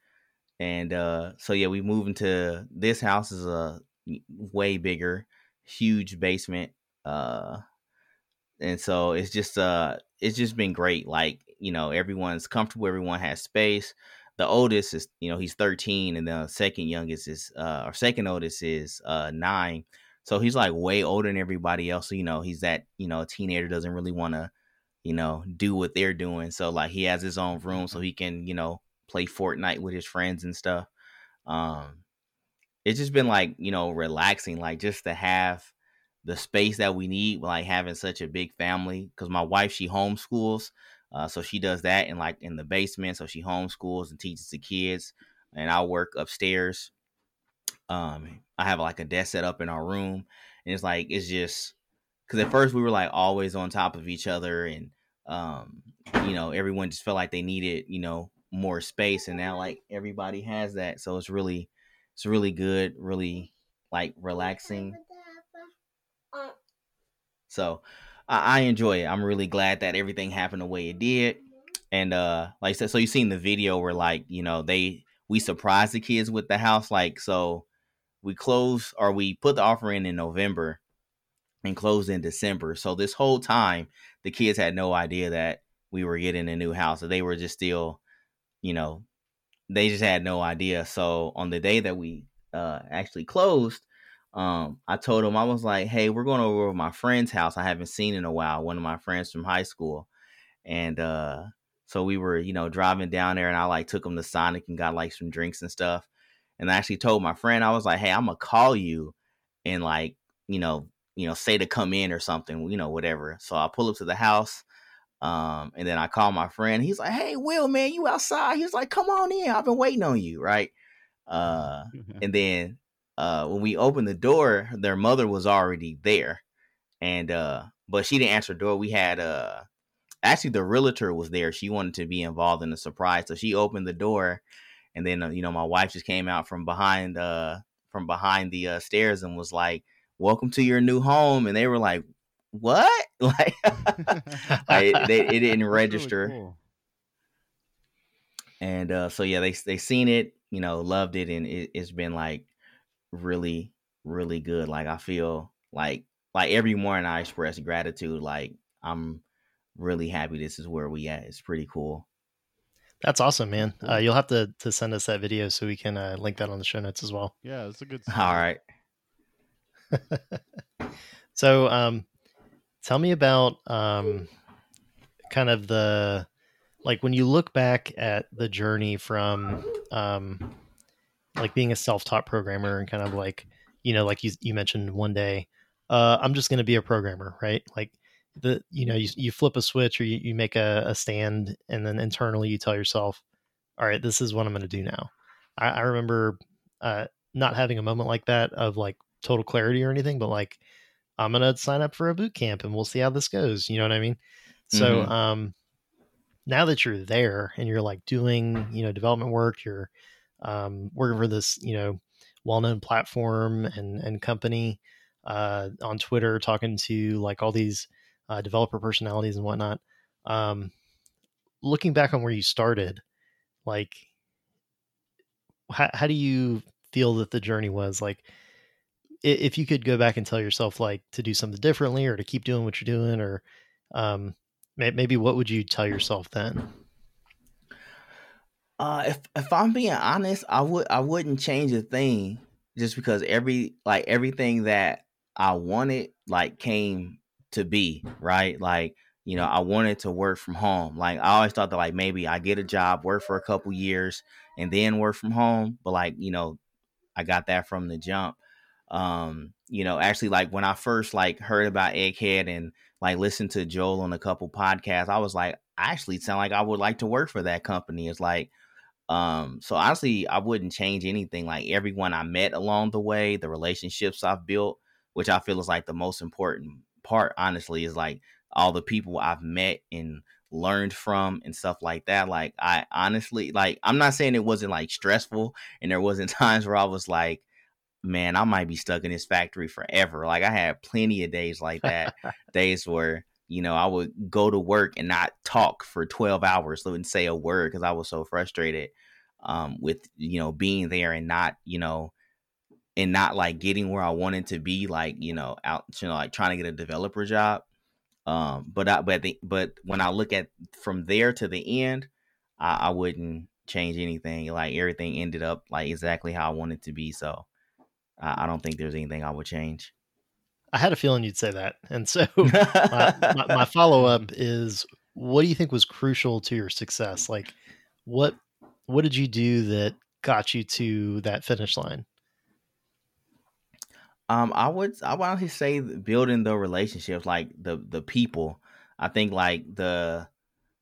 And uh, so yeah, we moved into this house is a way bigger, huge basement. Uh, and so it's just uh, it's just been great. Like you know, everyone's comfortable. Everyone has space. The oldest is you know he's 13, and the second youngest is uh, or second oldest is uh nine. So he's like way older than everybody else. So, you know, he's that, you know, a teenager doesn't really want to, you know, do what they're doing. So like he has his own room so he can, you know, play Fortnite with his friends and stuff. Um it's just been like, you know, relaxing, like just to have the space that we need, like having such a big family. Cause my wife, she homeschools. Uh, so she does that in like in the basement. So she homeschools and teaches the kids. And I work upstairs um, I have like a desk set up in our room, and it's like it's just because at first we were like always on top of each other, and um, you know, everyone just felt like they needed you know more space, and now like everybody has that, so it's really it's really good, really like relaxing. So I, I enjoy it. I'm really glad that everything happened the way it did. And uh like I said, so you seen the video where like, you know, they we surprised the kids with the house. Like so we closed or we put the offer in in November and closed in December. So this whole time, the kids had no idea that we were getting a new house. They were just still, you know, they just had no idea. So on the day that we uh, actually closed, um, I told them I was like, "Hey, we're going over to my friend's house. I haven't seen in a while. One of my friends from high school, and uh, so we were, you know, driving down there, and I like took them to Sonic and got like some drinks and stuff and I actually told my friend I was like, "Hey, I'm gonna call you and like, you know, you know, say to come in or something, you know, whatever." So I pull up to the house, um, and then I call my friend. He's like, "Hey, Will, man, you outside?" He's like, "Come on in. I've been waiting on you, right?" Uh, <laughs> and then uh, when we opened the door, their mother was already there, and uh, but she didn't answer the door. We had uh, actually the realtor was there. She wanted to be involved in the surprise, so she opened the door and then uh, you know my wife just came out from behind uh from behind the uh, stairs and was like welcome to your new home and they were like what? <laughs> Like, like they, it didn't <laughs> register really cool. and uh so yeah they they seen it you know loved it and it, it's been like really really good. Like i feel like like every morning i express gratitude like i'm really happy this is where we at. It's pretty cool that's awesome, man. Uh, you'll have to to send us that video so we can uh, link that on the show notes as well. Yeah, it's a good. <laughs> All right. <laughs> so, um, tell me about um, kind of the like when you look back at the journey from um, like being a self-taught programmer and kind of like you know like you you mentioned one day uh, I'm just going to be a programmer, right? Like the you know you, you flip a switch or you, you make a, a stand and then internally you tell yourself all right this is what i'm going to do now i, I remember uh, not having a moment like that of like total clarity or anything but like i'm going to sign up for a boot camp and we'll see how this goes you know what i mean so mm-hmm. um now that you're there and you're like doing you know development work you're um, working for this you know well-known platform and and company uh, on twitter talking to like all these uh, developer personalities and whatnot. Um, looking back on where you started, like, how, how do you feel that the journey was? Like, if you could go back and tell yourself like to do something differently or to keep doing what you're doing, or um, maybe what would you tell yourself then? Uh, if if I'm being honest, I would I wouldn't change a thing just because every like everything that I wanted like came to be, right? Like, you know, I wanted to work from home. Like I always thought that like maybe I get a job, work for a couple years, and then work from home. But like, you know, I got that from the jump. Um, you know, actually like when I first like heard about Egghead and like listened to Joel on a couple podcasts, I was like, I actually sound like I would like to work for that company. It's like, um, so honestly, I wouldn't change anything. Like everyone I met along the way, the relationships I've built, which I feel is like the most important part, honestly, is like all the people I've met and learned from and stuff like that. Like I honestly like I'm not saying it wasn't like stressful and there wasn't <laughs> times where I was like, man, I might be stuck in this factory forever. Like I had plenty of days like that. <laughs> days where, you know, I would go to work and not talk for 12 hours, so wouldn't say a word because I was so frustrated um with, you know, being there and not, you know, and not like getting where I wanted to be, like you know, out you know, like trying to get a developer job. Um, but I, but the, but when I look at from there to the end, I, I wouldn't change anything. Like everything ended up like exactly how I wanted to be. So I, I don't think there's anything I would change. I had a feeling you'd say that. And so <laughs> my, my, my follow up is what do you think was crucial to your success? Like what what did you do that got you to that finish line? Um, I would I would honestly say building the relationships, like the the people. I think like the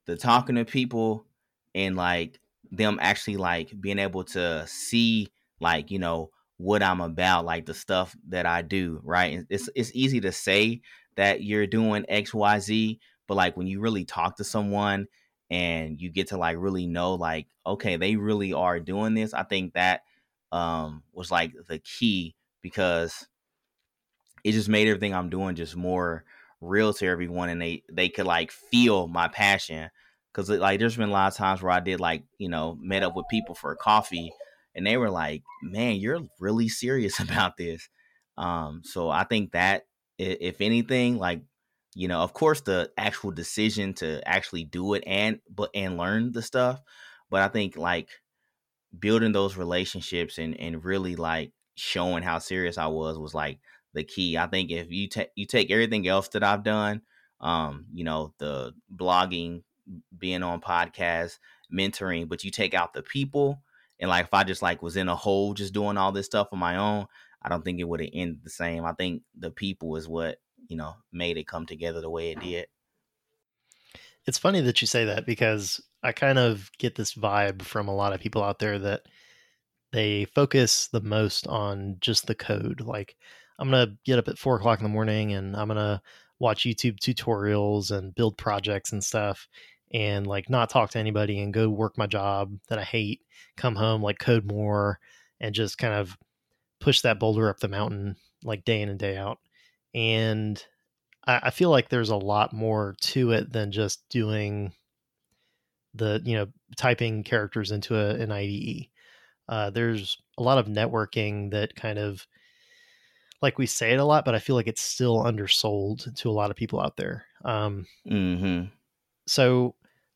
the talking to people and like them actually like being able to see like you know what I'm about, like the stuff that I do, right? It's it's easy to say that you're doing X, Y, Z, but like when you really talk to someone and you get to like really know like, okay, they really are doing this, I think that um was like the key because it just made everything I'm doing just more real to everyone and they they could like feel my passion because like there's been a lot of times where I did like you know met up with people for coffee and they were like, "Man, you're really serious <laughs> about this." Um, so I think that if anything, like you know, of course, the actual decision to actually do it and but and learn the stuff, but I think like building those relationships and and really like showing how serious I was was like the key. I think if you take you take everything else that I've done, um, you know, the blogging, being on podcasts, mentoring, but you take out the people and like if I just like was in a hole just doing all this stuff on my own, I don't think it would have ended the same. I think the people is what, you know, made it come together the way it did. It's funny that you say that because I kind of get this vibe from a lot of people out there that they focus the most on just the code. Like, I'm to get up at four o'clock in the morning and I'm to watch YouTube tutorials and build projects and stuff and like not talk to anybody and go work my job that I hate, come home, like code more and just kind of push that boulder up the mountain like day in and day out. And I, I feel like there's a lot more to it than just doing the, you know, typing characters into a, an IDE. Uh, there's a lot of networking that kind of like we say it a lot, but I feel like it's still undersold to a lot of people out there. Um, mm-hmm. So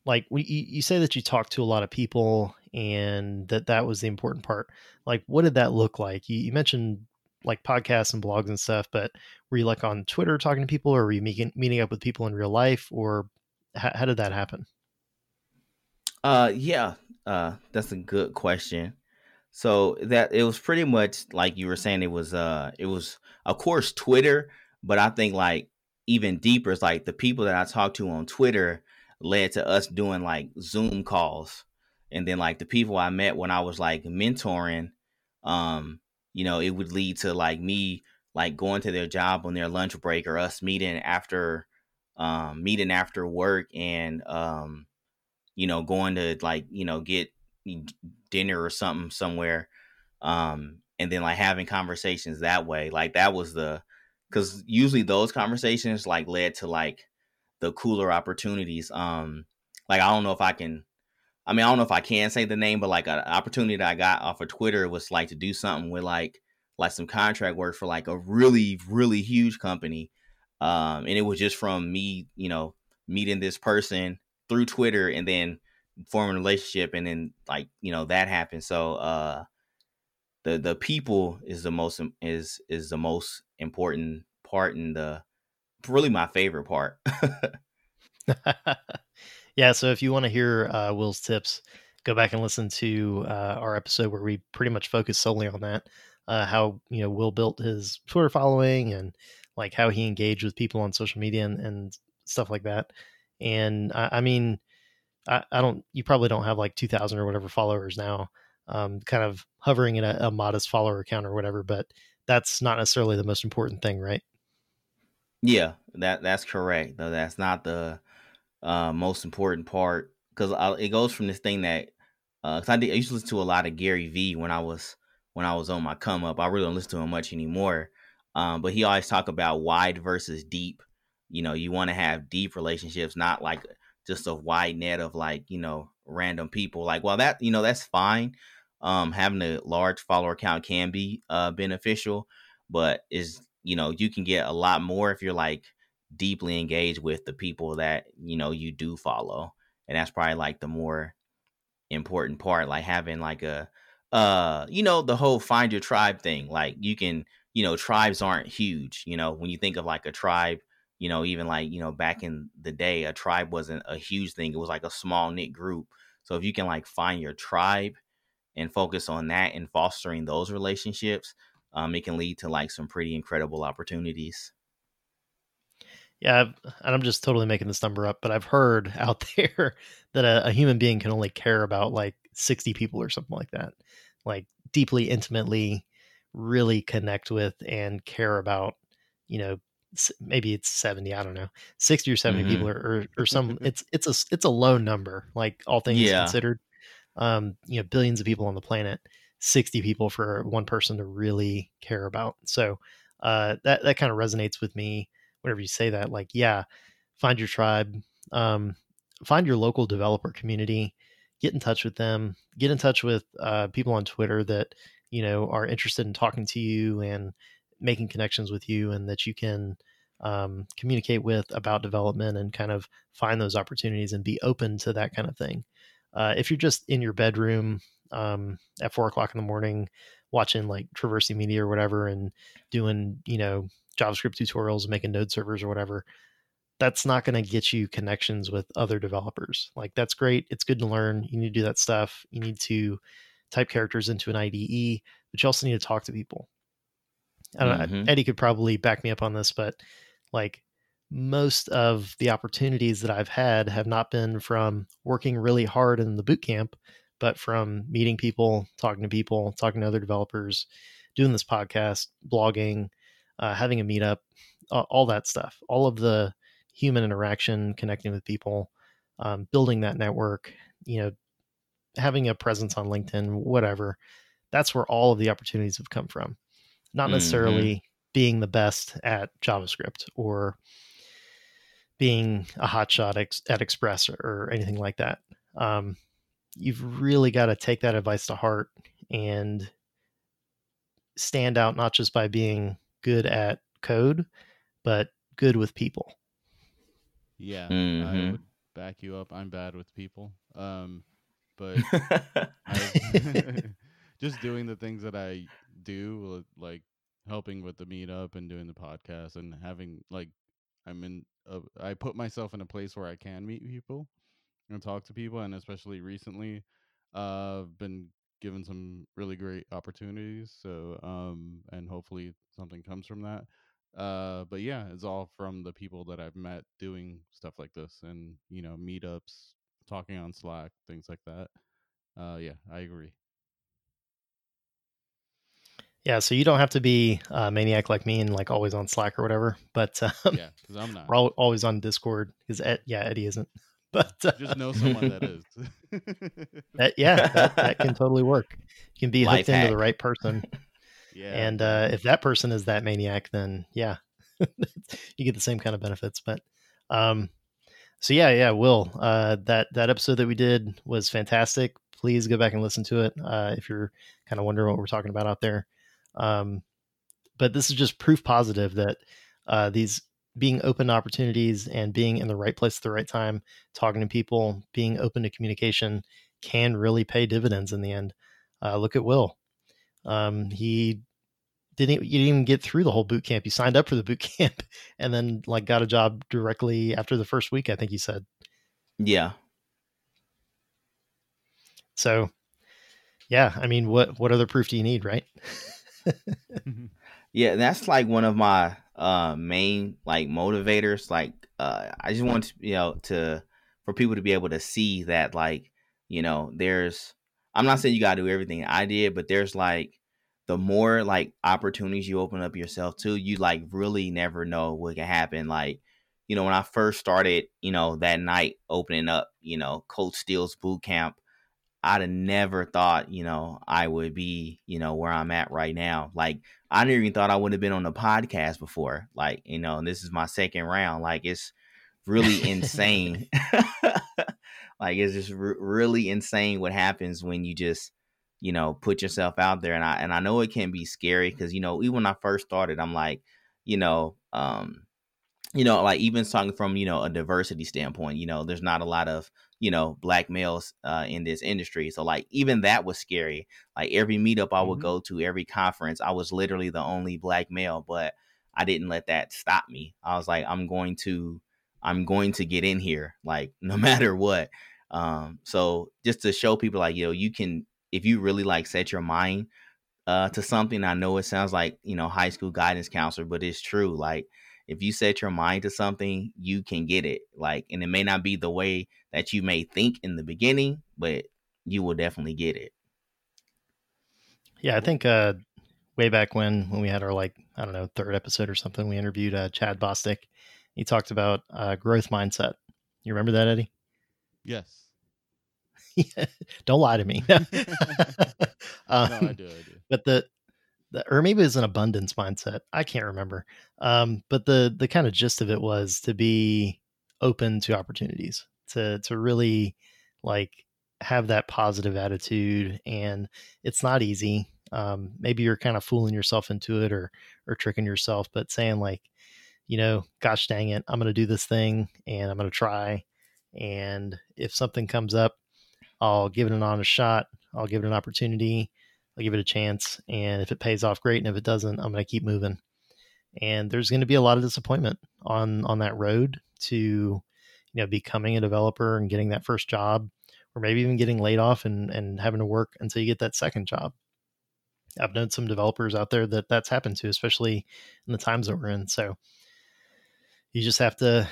like we, you say that you talked to a lot of people and that that was the important part like what did that look like you, you, mentioned like podcasts and blogs and stuff but were you like on twitter talking to people or were you meeting, meeting up with people in real life or how, how did that happen uh yeah uh that's a good question so that it was pretty much like you were saying it was uh it was of course twitter but i think like even deeper is like the people that i talked to on twitter led to us doing like Zoom calls. And then like the people I met when I was like mentoring, um, you know, it would lead to like me like going to their job on their lunch break or us meeting after um meeting after work and um you know going to like you know get dinner or something somewhere um and then like having conversations that way like that was the because usually those conversations like led to like the cooler opportunities. Um, like I don't know if I can. I mean, I don't know if I can say the name, but like an opportunity that I got off of Twitter was like to do something with like like some contract work for like a really really huge company, um, and it was just from me, you know, meeting this person through Twitter and then forming a relationship, and then like you know that happened. So uh, the the people is the most is is the most important part in the really my favorite part. <laughs> yeah, so if you want to hear uh, Will's tips, go back and listen to uh, our episode where we pretty much focus solely on that. Uh, how you know Will built his Twitter following and like how he engaged with people on social media and, and stuff like that. And I, I mean, I, I, don't. You probably don't have like two thousand or whatever followers now. Um, kind of hovering in a, a modest follower count or whatever, but that's not necessarily the most important thing, right? Yeah, that that's correct. Though that's not the uh, most important part because it goes from this thing that because uh, I, I used to listen to a lot of Gary Vee when I was when I was on my come up. I really don't listen to him much anymore. Um, but he always talk about wide versus deep. You know, you want to have deep relationships, not like just a wide net of like you know random people. Like, well, that you know that's fine. Um, having a large follower count can be uh, beneficial, but is you know you can get a lot more if you're like deeply engaged with the people that you know you do follow and that's probably like the more important part like having like a uh, you know, the whole find your tribe thing. Like you can, you know, tribes aren't huge. You know, when you think of like a tribe, you know, even like you know back in the day, a tribe wasn't a huge thing. It was like a small knit group. So if you can like find your tribe and focus on that and fostering those relationships, um, it can lead to like some pretty incredible opportunities. Yeah, and I'm just totally making this number up, but I've heard <laughs> out there that a, a, human being can only care about like 60 people or something like that, like deeply, intimately, really connect with and care about, you know, maybe it's 70, I don't know, 60 or 70 mm-hmm. people or, or, or some, <laughs> it's, it's a, it's a low number, like all things yeah. considered, um, you know, billions of people on the planet, 60 people for one person to really care about. So, uh, that, that kind of resonates with me whenever you say that, like, yeah, find your tribe, um, find your local developer community, get in touch with them, get in touch with uh, people on Twitter that you know are interested in talking to you and making connections with you, and that you can um, communicate with about development and kind of find those opportunities and be open to that kind of thing. Uh, if you're just in your bedroom um, at four o'clock in the morning watching like Traversy Media or whatever and doing you know JavaScript tutorials, making node servers or whatever, that's not going to get you connections with other developers. Like that's great. It's good to learn. You need to do that stuff. You need to type characters into an IDE, but you also need to talk to people. I don't mm-hmm. know, Eddie could probably back me up on this, but like most of the opportunities that I've had have not been from working really hard in the boot camp, but from meeting people, talking to people, talking to other developers, doing this podcast, blogging, uh, having a meetup, uh, all that stuff, all of the human interaction, connecting with people, um, building that network, you know, having a presence on LinkedIn, whatever. That's where all of the opportunities have come from. Not necessarily mm-hmm. being the best at JavaScript or being a hotshot ex- at Express or, or, anything like that. Um, you've really got to take that advice to heart and stand out not just by being good at code, but good with people. Yeah, mm-hmm. I would back you up. I'm bad with people. Um, but <laughs> <laughs> just doing the things that I do, like helping with the meetup and doing the podcast and having like I'm in a, I put myself in a place where I can meet people and talk to people and especially recently uh I've been given some really great opportunities so um and hopefully something comes from that. Uh but yeah it's all from the people that i've met doing stuff like this and you know meetups talking on slack things like that. Uh yeah i agree yeah so you don't have to be a maniac like me and like always on slack or whatever but <laughs> um, yeah because i'm not we're all, always on discord because Ed, yeah eddie isn't <laughs> but uh, just know someone that is that, yeah that, that can totally work you can be Life hooked hack. into the right person <laughs> yeah. And uh, if that person is that maniac, then yeah, you get the same kind of benefits. But um, so yeah, yeah, Will, uh, that that episode that we did was fantastic. Please go back and listen to it uh, if you're kind of wondering what we're talking about out there. Um, but this is just proof positive that uh, these being open to opportunities and being in the right place at the right time, talking to people, being open to communication can really pay dividends in the end. Uh, look at Will. Um, he didn't you didn't even get through the whole boot camp. You signed up for the boot <laughs> camp and then like got a job directly after the first week, I think you said. Yeah. So yeah, I mean what what other proof do you need, right? <laughs> <laughs> yeah, that's like one of my uh main like motivators. Like uh I just want to you know to for people to be able to see that like, you know, there's I'm not saying you gotta do everything I did, but there's like the more like opportunities you open up yourself to, you like really never know what can happen. Like, you know, when I first started, you know, that night opening up, you know, Colt Steele's boot camp, I'd have never thought, you know, I would be, you know, where I'm at right now. Like, I never even thought I would have been on the podcast before. Like, you know, and this is my second round. Like, it's really insane. <laughs> <laughs> like, it's just really insane what happens when you just you know, put yourself out there. And I and I know it can be scary because you know, even when I first started, I'm like, you know, um, you know, like even talking from you know a diversity standpoint, you know, there's not a lot of you know black males uh, in this industry, so like even that was scary. Like every meetup I would mm-hmm. go to, every conference, I was literally the only black male, but I didn't let that stop me. I was like, I'm going to, I'm going to get in here, like <laughs> no matter what. Um, so just to show people, like, yo, you can, if you really like set your mind uh, to something. I know it sounds like you know high school guidance counselor, but it's true. Like if you set your mind to something, you can get it. Like, and it may not be the way that you may think in the beginning, but you will definitely get it. Yeah, I think uh, way back when when we had our like I don't know third episode or something, we interviewed uh, Chad Bostic. He talked about uh, growth mindset. You remember that, Eddie? Yes. <laughs> don't lie to me. <laughs> <laughs> um, no, I do. I do. But the the, or maybe it was an abundance mindset. I can't remember. Um, but the the kind of gist of it was to be open to opportunities, to to really like have that positive attitude. And it's not easy. Um, maybe you're kind of fooling yourself into it or or tricking yourself, but saying like, you know, gosh dang it, I'm going to do this thing and I'm going to try. And if something comes up, I'll give it an honest shot. I'll give it an opportunity I'll give it a chance. And if it pays off, great. And if it doesn't, I'm going to keep moving. And there's going to be a lot of disappointment on on that road to, you know, becoming a developer and getting that first job, or maybe even getting laid off and and having to work until you get that second job. I've known some developers out there that that's happened to, especially in the times that we're in. So you just have to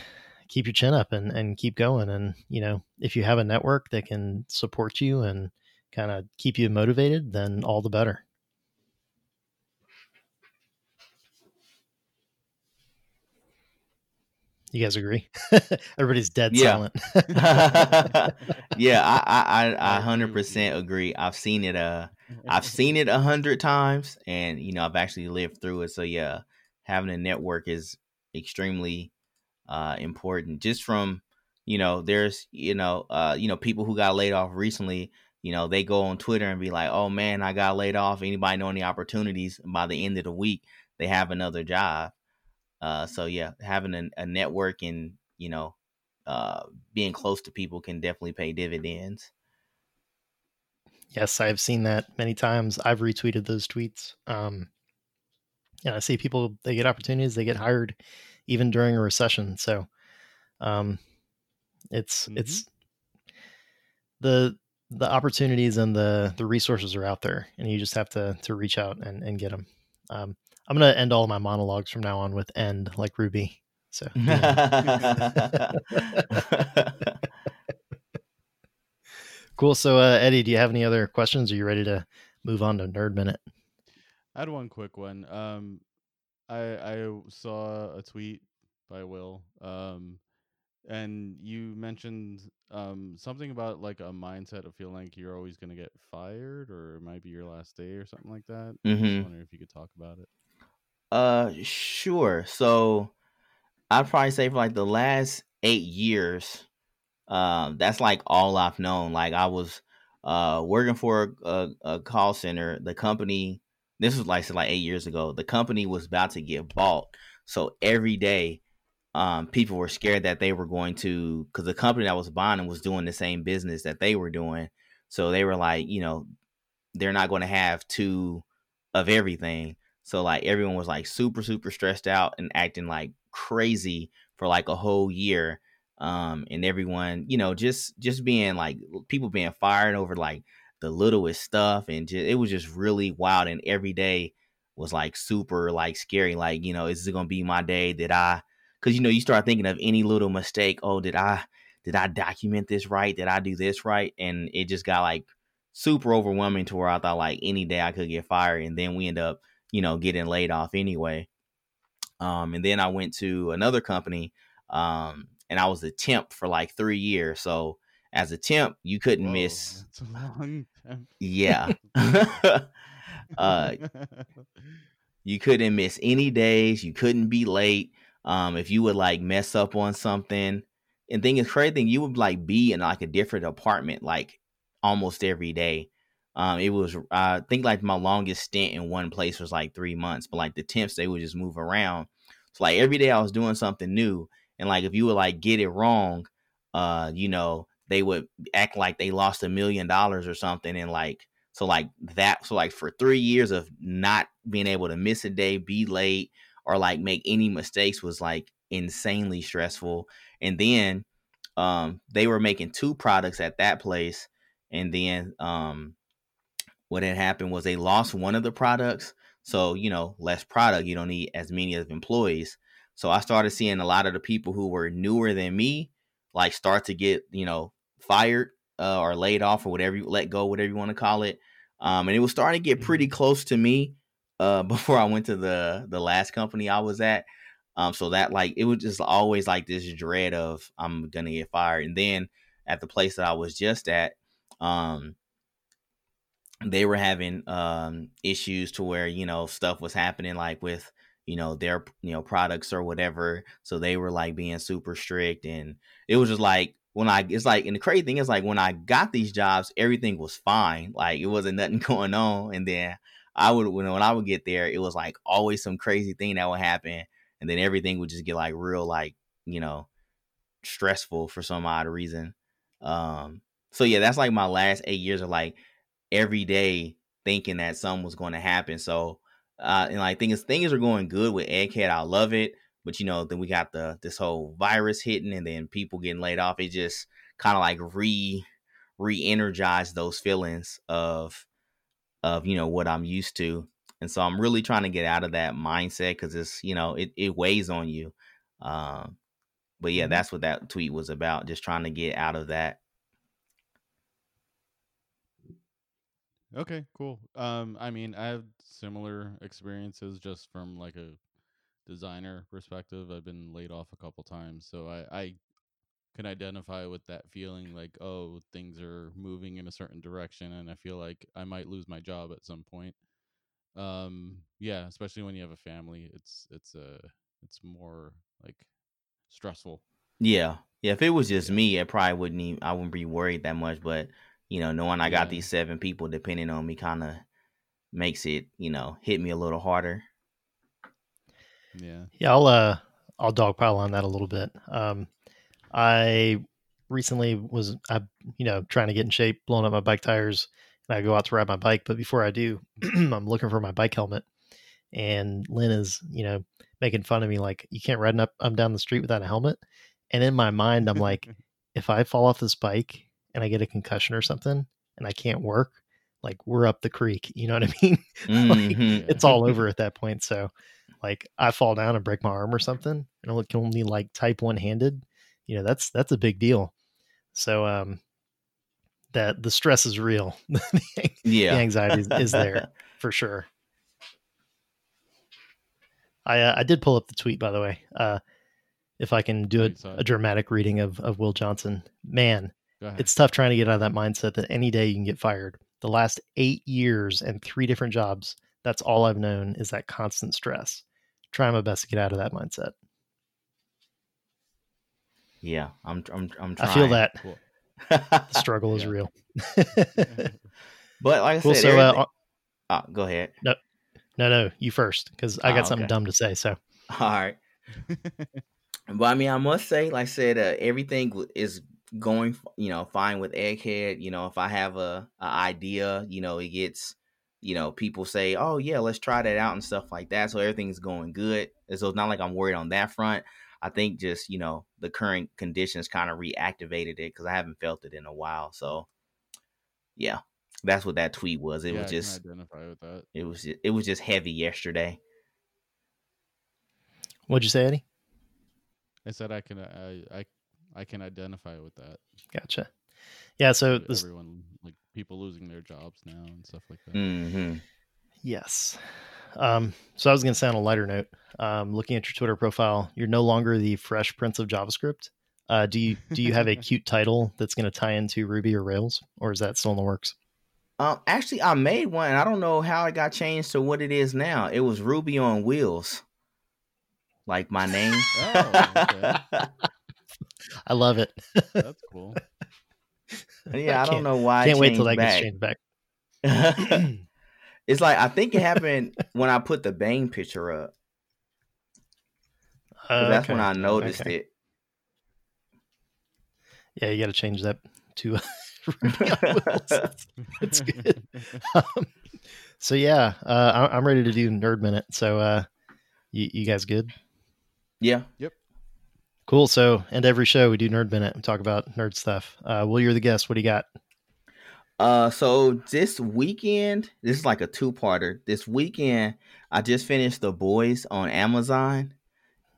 keep your chin up and, and keep going. And, you know, if you have a network that can support you and kind of keep you motivated, then all the better. You guys agree? <laughs> Everybody's dead yeah. silent. <laughs> yeah, I I <laughs> hundred percent agree. I've seen it uh I've seen it a hundred times and you know I've actually lived through it. So yeah, having a network is extremely uh important. Just from, you know, there's you know, uh, you know, people who got laid off recently you know, they go on Twitter and be like, "Oh man, I got laid off. Anybody know any opportunities?" And by the end of the week, they have another job. Uh, so yeah, having a, a network and you know, uh, being close to people can definitely pay dividends. Yes, I've seen that many times. I've retweeted those tweets. Um, and I see people they get opportunities, they get hired even during a recession. So, um, it's mm-hmm. it's the the opportunities and the the resources are out there, and you just have to to reach out and and get them. Um, I'm gonna end all my monologues from now on with "end" like Ruby. So. <laughs> cool. So, uh, Eddie, do you have any other questions? Are you ready to move on to Nerd Minute? I had one quick one. Um, I I saw a tweet by Will. Um, and you mentioned um, something about like a mindset of feeling like you're always going to get fired or it might be your last day or something like that. Mm-hmm. I was wondering if you could talk about it. Uh, sure. So I'd probably say for like the last eight years, um, that's like all I've known. Like I was uh working for a, a call center. The company, this was like like eight years ago. The company was about to get bought, so every day um, people were scared that they were going to because the company that was buying was doing the same business that they were doing. So they were like, you know, they're not going to have two of everything. So like everyone was like super super stressed out and acting like crazy for like a whole year. Um, and everyone, you know, just just being like people being fired over like the littlest stuff, and just, it was just really wild. And every day was like super like scary. Like you know, is it gonna be my day? that I because you know you start thinking of any little mistake. Oh, did I did I document this right? Did I do this right? And it just got like super overwhelming to where I thought like any day I could get fired, and then we end up you know getting laid off anyway. Um, and then I went to another company, um, and I was a temp for like three years. So as a temp, you couldn't Whoa, miss. Yeah. <laughs> <laughs> <laughs> uh, you couldn't miss any days. You couldn't be late. Um, if you would like mess up on something, and thing is crazy thing, you would like be in like a different apartment like almost every day. Um, it was I think like my longest stint in one place was like three months, but like the temps they would just move around. So like every day I was doing something new, and like if you would like get it wrong, uh, you know, they would act like they lost a million dollars or something, and like so like that. So like for three years of not being able to miss a day, be late, or like make any mistakes was like insanely stressful. And then um, they were making two products at that place, and then um, what had happened was they lost one of the products. So you know, less product, you don't need as many of employees. So I started seeing a lot of the people who were newer than me, like start to get you know fired uh, or laid off or whatever you let go, whatever you want to call it. Um, and it was starting to get pretty close to me uh, <laughs> before I went to the the last company I was at. Um, so that like it was just always like this dread of I'm gonna get fired. And then at the place that I was just at, um, they were having um issues to where you know stuff was happening like with you know their you know products or whatever. So they were like being super strict, and it was just like when I it's like and the crazy thing is like when I got these jobs, everything was fine. Like it wasn't nothing <laughs> going on. And then I would when when I would get there, it was like always some crazy thing that would happen, and then everything would just get like real like you know stressful for some odd reason. Um, so yeah, that's like my last eight years of like every day thinking that something was going to happen. So uh, and like things things are going good with Egghead. I love it. But you know, then we got the this whole virus hitting, and then people getting laid off. It just kind of like re re-energized those feelings of of you know what I'm used to, and so I'm really trying to get out of that mindset because it's you know it it weighs on you. Um, but yeah, mm-hmm. that's what that tweet was about. Just trying to get out of that. Okay, cool. Um, I mean, I have similar experiences just from like a designer perspective, I've been laid off a couple times, so I, I can identify with that feeling like, oh, things are moving in a certain direction, and I feel like I might lose my job at some point. Um, yeah, especially when you have a family, it's it's a uh, it's more like stressful. Yeah, yeah. If it was just yeah. me, I probably wouldn't. Even, I wouldn't be worried that much. But you know, knowing I got yeah. these seven people depending on me, kind of makes it you know hit me a little harder. Yeah. Yeah, I'll uh I'll dogpile on that a little bit. Um I recently was I you know trying to get in shape, blowing up my bike tires, and I go out to ride my bike, but before I do, <clears throat> I'm looking for my bike helmet. And Lynn is, you know, making fun of me like you can't ride up I'm down the street without a helmet. And in my mind I'm like <laughs> if I fall off this bike and I get a concussion or something and I can't work, like we're up the creek. <laughs> You know what I mean? <laughs> Mm-hmm. like, it's all over at that point. So like I fall down and break my arm or something, and I can only like type one handed, you know, that's that's a big deal. So um that the stress is real. <laughs> yeah. The anxiety is, is there <laughs> for sure. I uh, I did pull up the tweet by the way. Uh if I can do a, a dramatic reading of, of Will Johnson, man, it's tough trying to get out of that mindset that any day you can get fired. The last eight years and three different jobs, that's all I've known is that constant stress. Try my best to get out of that mindset. Yeah, I'm I'm I'm trying. I feel that. Cool. the struggle is <laughs> real. <laughs> but like I cool, said, so, uh, oh, go ahead. No, no, no. You first, because I got oh, something okay. dumb to say. So, <laughs> all right. but I mean, I must say, like I said, uh, everything is going, you know, fine with Egghead. You know, if I have a, a idea, you know, it gets you know, people say, "Oh yeah, let's try that out" and stuff like that. So everything's going good. And so it's not like I'm worried on that front. I think just you know the current conditions kind of reactivated it because I haven't felt it in a while. So yeah, that's what that tweet was. It yeah, was just identify with that. It was just, it was just heavy yesterday. What'd you say, Eddie? I said I can I I, I can identify with that. Gotcha. Yeah. So this, everyone like people losing their jobs now and stuff like that. Mm-hmm. Yes. Um, so I was going to say on a lighter note, um, looking at your Twitter profile, you're no longer the Fresh Prince of JavaScript. Uh, do you do you have a <laughs> cute title that's going to tie into Ruby or Rails, or is that still in the works? Um, actually, I made one. I don't know how it got changed to what it is now. It was Ruby on Wheels, like my name. <laughs> oh, okay. <laughs> I love it. That's cool. Yeah, I, I don't know why. Can't wait till that back. gets changed back. <clears throat> it's like I think it <laughs> happened when I put the Bang picture up. 'Cause that's when I noticed okay. it. Yeah, you got to change that to Ruby on Wheels. It's, it's good. Um, so yeah, uh, I- I'm ready to do Nerd Minute. So uh, you, you guys good? yeah. Yep. Cool. So and every show we do Nerd Minute. We talk about nerd stuff. Uh, Will, you're the guest. What do you got? Uh, so this weekend, this is like a two-parter. This weekend, I just finished The Boys on Amazon,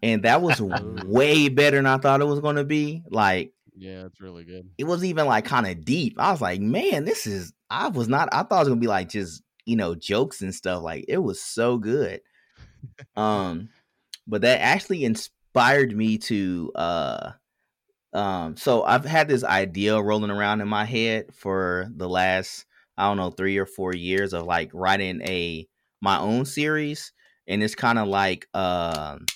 and that was way <laughs> better than I thought it was gonna be. Like, yeah, it's really good. it was even like kind of deep. I was like, man, this is. I was not. I thought it was gonna be like just you know jokes and stuff. Like, it was so good. <laughs> um, but that actually inspired me to uh um so i've had this idea rolling around in my head for the last i don't know three or four years of like writing a my own series and it's kind of like um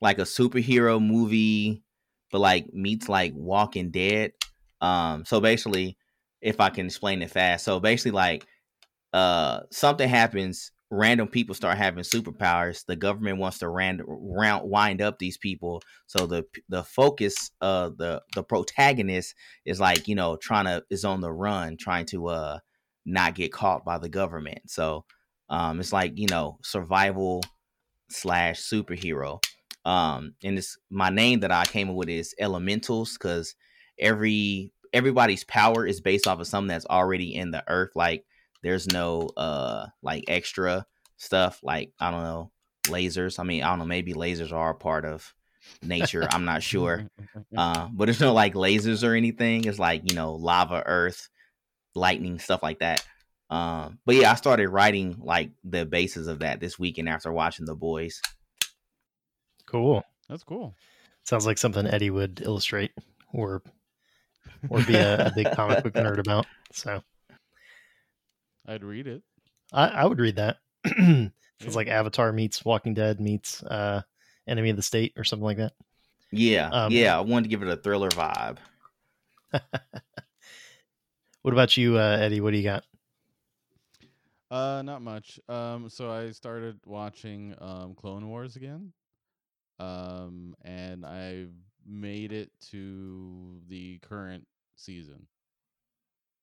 like a superhero movie but like meets like walking dead. Um so basically if i can explain it fast so basically like uh something happens random people start having superpowers the government wants to rand- round wind up these people. So the the focus of the the protagonist is like you know trying to is on the run trying to uh not get caught by the government. So um it's like you know survival slash superhero. Um and it's my name that i came up with is elementals because every everybody's power is based off of something that's already in the earth. Like there's no uh like extra stuff like i don't know lasers i mean i don't know maybe lasers are a part of nature i'm not sure <laughs> uh but there's no like lasers or anything it's like you know lava earth lightning stuff like that um but yeah i started writing like the basis of that this weekend after watching the boys Cool. That's cool. Sounds like something Eddie would illustrate or or be a, a big comic book nerd about. So I'd read it. I, I would read that. <clears throat> it's Yeah. like Avatar meets Walking Dead meets uh, Enemy of the State or something like that. yeah Um, yeah i wanted to give it a thriller vibe <laughs> What about you, uh, Eddie? What do you got? Uh, not much. Um, so I started watching um Clone Wars again. Um, and I've made it to the current season.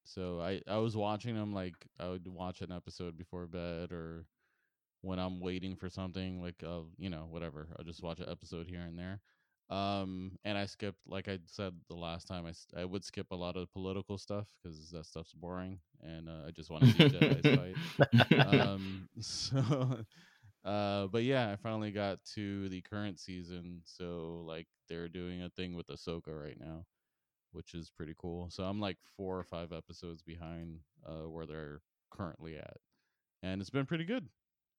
So I I was watching them like I would watch an episode before bed or when I'm waiting for something like uh you know whatever I'll just watch an episode here and there. Um, and I skipped like I said the last time I I would skip a lot of political stuff because that stuff's boring and uh, I just want to see Jedi's fight um <laughs> so uh but yeah i finally got to the current season so like they're doing a thing with ahsoka right now which is pretty cool so i'm like four or five episodes behind uh where they're currently at and it's been pretty good.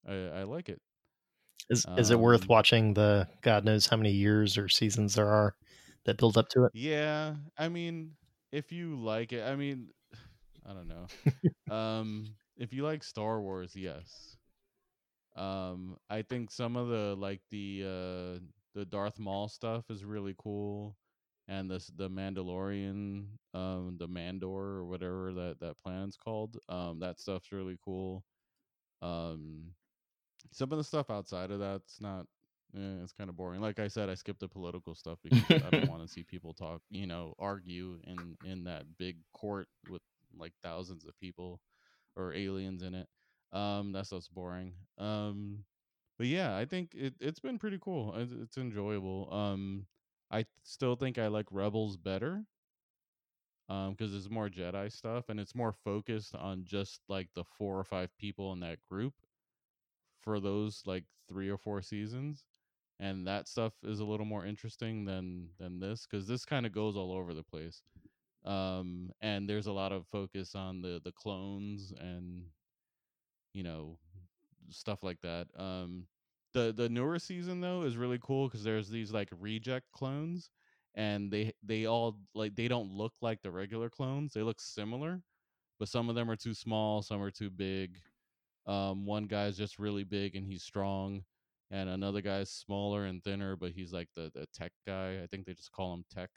I i like it. Is is it worth Um, watching the God knows how many years or seasons there are that build up to it? yeah i mean if you like it i mean <sighs> i don't know. <laughs> Um if you like star wars yes. Um i think some of the like the uh the darth maul stuff is really cool and this the mandalorian um the mandor or whatever that that planet's called um that stuff's really cool. Um some of the stuff outside of that's not eh, it's kind of boring. Like i said i skipped the political stuff because i don't <laughs> want to see people talk you know argue in in that big court with like thousands of people or aliens in it. Um that stuff's boring. Um but yeah i think it, it's been pretty cool. It's, it's enjoyable. Um i still think i like rebels better um because there's more jedi stuff and it's more focused on just like the four or five people in that group for those like three or four seasons and that stuff is a little more interesting than than this because this kind of goes all over the place um and there's a lot of focus on the the clones and you know stuff like that um the the newer season though is really cool because there's these like reject clones and they they all like they don't look like the regular clones they look similar but some of them are too small some are too big. Um one guy's just really big and he's strong and another guy's smaller and thinner but he's like the, the tech guy i think they just call him tech.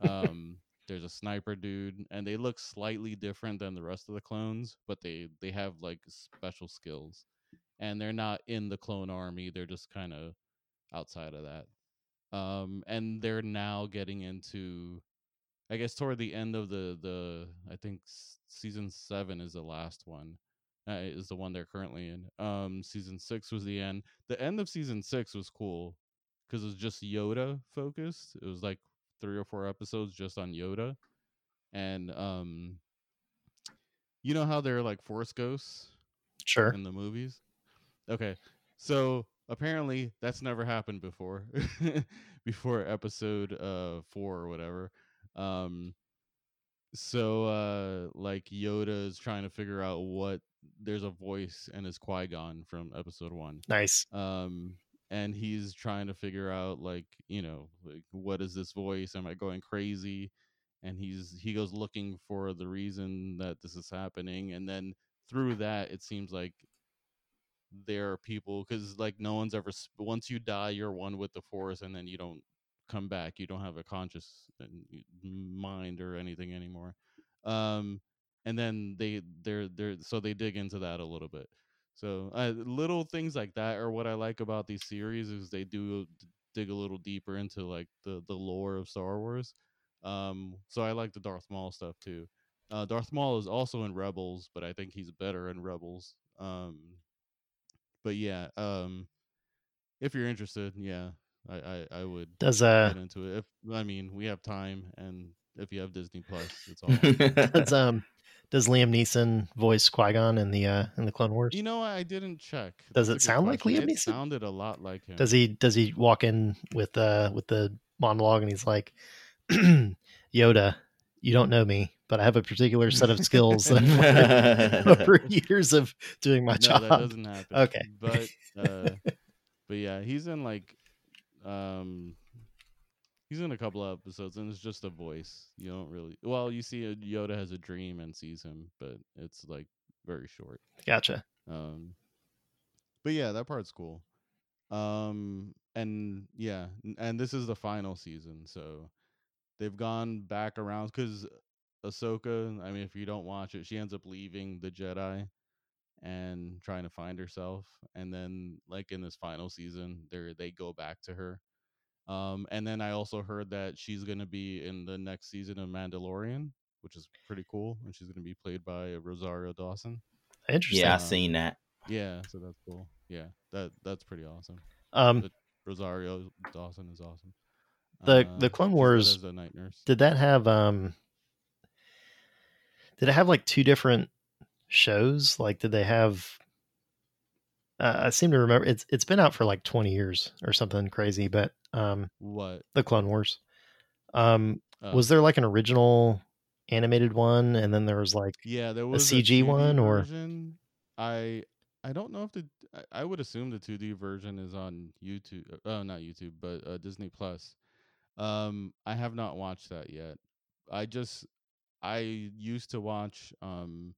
Um there's a sniper dude and they look slightly different than the rest of the clones but they they have like special skills and they're not in the clone army they're just kind of outside of that um, and they're now getting into, I guess, toward the end of the the I think s- season seven is the last one. Uh, is the one they're currently in. Um, season six was the end. The end of season six was cool because it was just Yoda focused. It was like three or four episodes just on Yoda, and um, you know how they're like Force ghosts Sure. in the movies. Okay, so apparently that's never happened before, <laughs> before episode uh four or whatever. Um, so uh, like Yoda is trying to figure out what there's a voice and it's Qui Gon from episode one. Nice. Um, and he's trying to figure out like you know like what is this voice? Am I going crazy? And he's he goes looking for the reason that this is happening, and then through that it seems like there are people because like no one's ever once you die you're one with the force and then you don't come back you don't have a conscious uh, mind or anything anymore. Um and then they they're they're so they dig into that a little bit. So uh, little things like that are what i like about these series is they do dig a little deeper into like the the lore of star wars. Um so i like the darth maul stuff too. Uh darth maul is also in rebels but i think he's better in rebels. Um but yeah, um, if you're interested, yeah, I I, I would Does uh get into it. If I mean we have time, and if you have Disney Plus, it's all. <laughs> does <laughs> um does Liam Neeson voice Qui Gon in the uh in the Clone Wars? you know, I didn't check. Does That's it sound like question. Liam It sounded a lot like him. Does he does he walk in with uh with the monologue and he's like <clears throat> Yoda, you don't know me, but I have a particular set of <laughs> skills that I've <laughs> over <laughs> years of doing my no, job. that doesn't happen. Okay. but uh, but yeah, he's in like, um, he's in a couple of episodes, and it's just a voice. You don't really. Well, you see, a, Yoda has a dream and sees him, but it's like very short. Gotcha. Um, but yeah, that part's cool. Um, and yeah, n- and this is the final season, so they've gone back around because Ahsoka. I mean, if you don't watch it, she ends up leaving the Jedi and trying to find herself, and then like in this final season, they they go back to her. Um, and then I also heard that she's gonna be in the next season of Mandalorian, which is pretty cool, and she's gonna be played by Rosario Dawson. Interesting. yeah, I Um, seen that. Yeah, so that's cool. Yeah, that that's pretty awesome. Um Rosario Dawson is awesome. The- Uh, the Clone Wars- a night nurse. did that have um did it have like two different shows? Like did they have uh, I seem to remember it's it's been out for like 20 years or something crazy, but um What the Clone Wars. Um uh, was there like an original animated one and then there was like Yeah, there was a CG 2D one, or- version. I I don't know if the I- I would assume the 2D version is on YouTube. Oh, not YouTube, but uh, Disney Plus. Um, I have not watched that yet. I just I used to watch um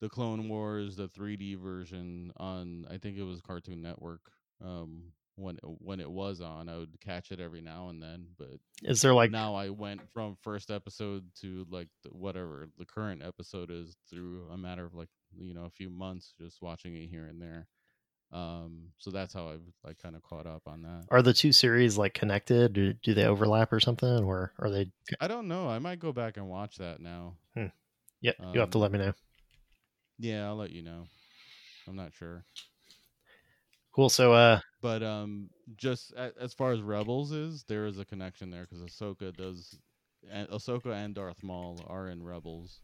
the Clone Wars, the 3D version on I think it was Cartoon Network. Um, when when it was on, I would catch it every now and then, but is there like now I went from first episode to like the, whatever the current episode is through a matter of like you know a few months just watching it here and there. Um, so that's how I've like kind of caught up on that. are the two series like connected? Do, do they overlap or something or are they I don't know. I might go back and watch that now. Yeah, you have to Um, let me know. Yeah, I'll let you know. I'm not sure, Cool. So uh but um, just a, as far as Rebels is, there is a connection there because Ahsoka does, and Ahsoka and Darth Maul are in Rebels.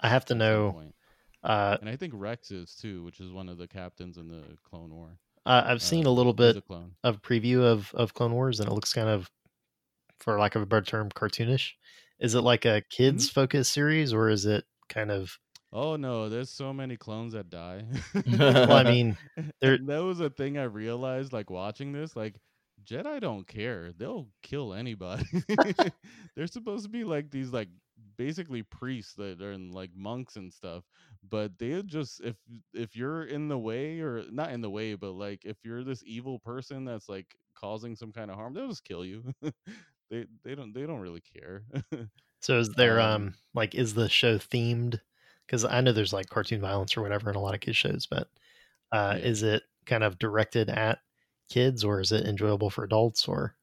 I have to know. Uh and I think Rex is too, which is one of the captains in the Clone War. uh, I've seen Uh, a little bit a of preview of of Clone Wars, and it looks kind of, for lack of a better term, cartoonish. Is it like a kids Mm-hmm. focused series, or is it kind of? Oh no, there's so many clones that die. <laughs> Well, I mean, <laughs> there- that was a thing I realized like watching this. Like Jedi don't care; they'll kill anybody. <laughs> They're supposed to be like these like basically priests that are in, like monks and stuff. But they just if if you're in the way or not in the way, but like if you're this evil person that's like causing some kind of harm, they'll just kill you. <laughs> they they don't they don't really care. So is <laughs> there um, Um, like is the show themed? Because I know there's like cartoon violence or whatever in a lot of kids shows, but uh, Yeah. is it kind of directed at kids, or is it enjoyable for adults? Or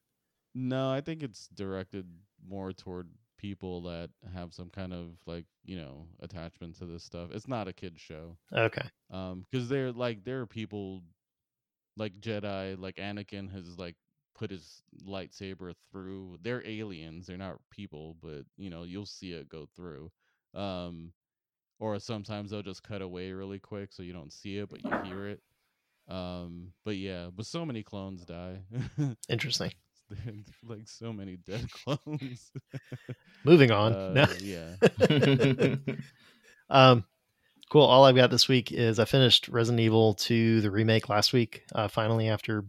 No, I think it's directed more toward people that have some kind of like you know attachment to this stuff. It's not a kids show. Okay. Um, because they're like there are people like Jedi, like Anakin has like put his lightsaber through. They're aliens. They're not people, but you know you'll see it go through. Um, or sometimes they'll just cut away really quick so you don't see it, but you hear it. Um, but yeah, but so many clones die. <laughs> Interesting. <laughs> like so many dead <laughs> clones. Moving on. Uh, yeah. <laughs> Um, cool. All I've got this week is I finished Resident Evil 2, the remake last week. Uh, finally, after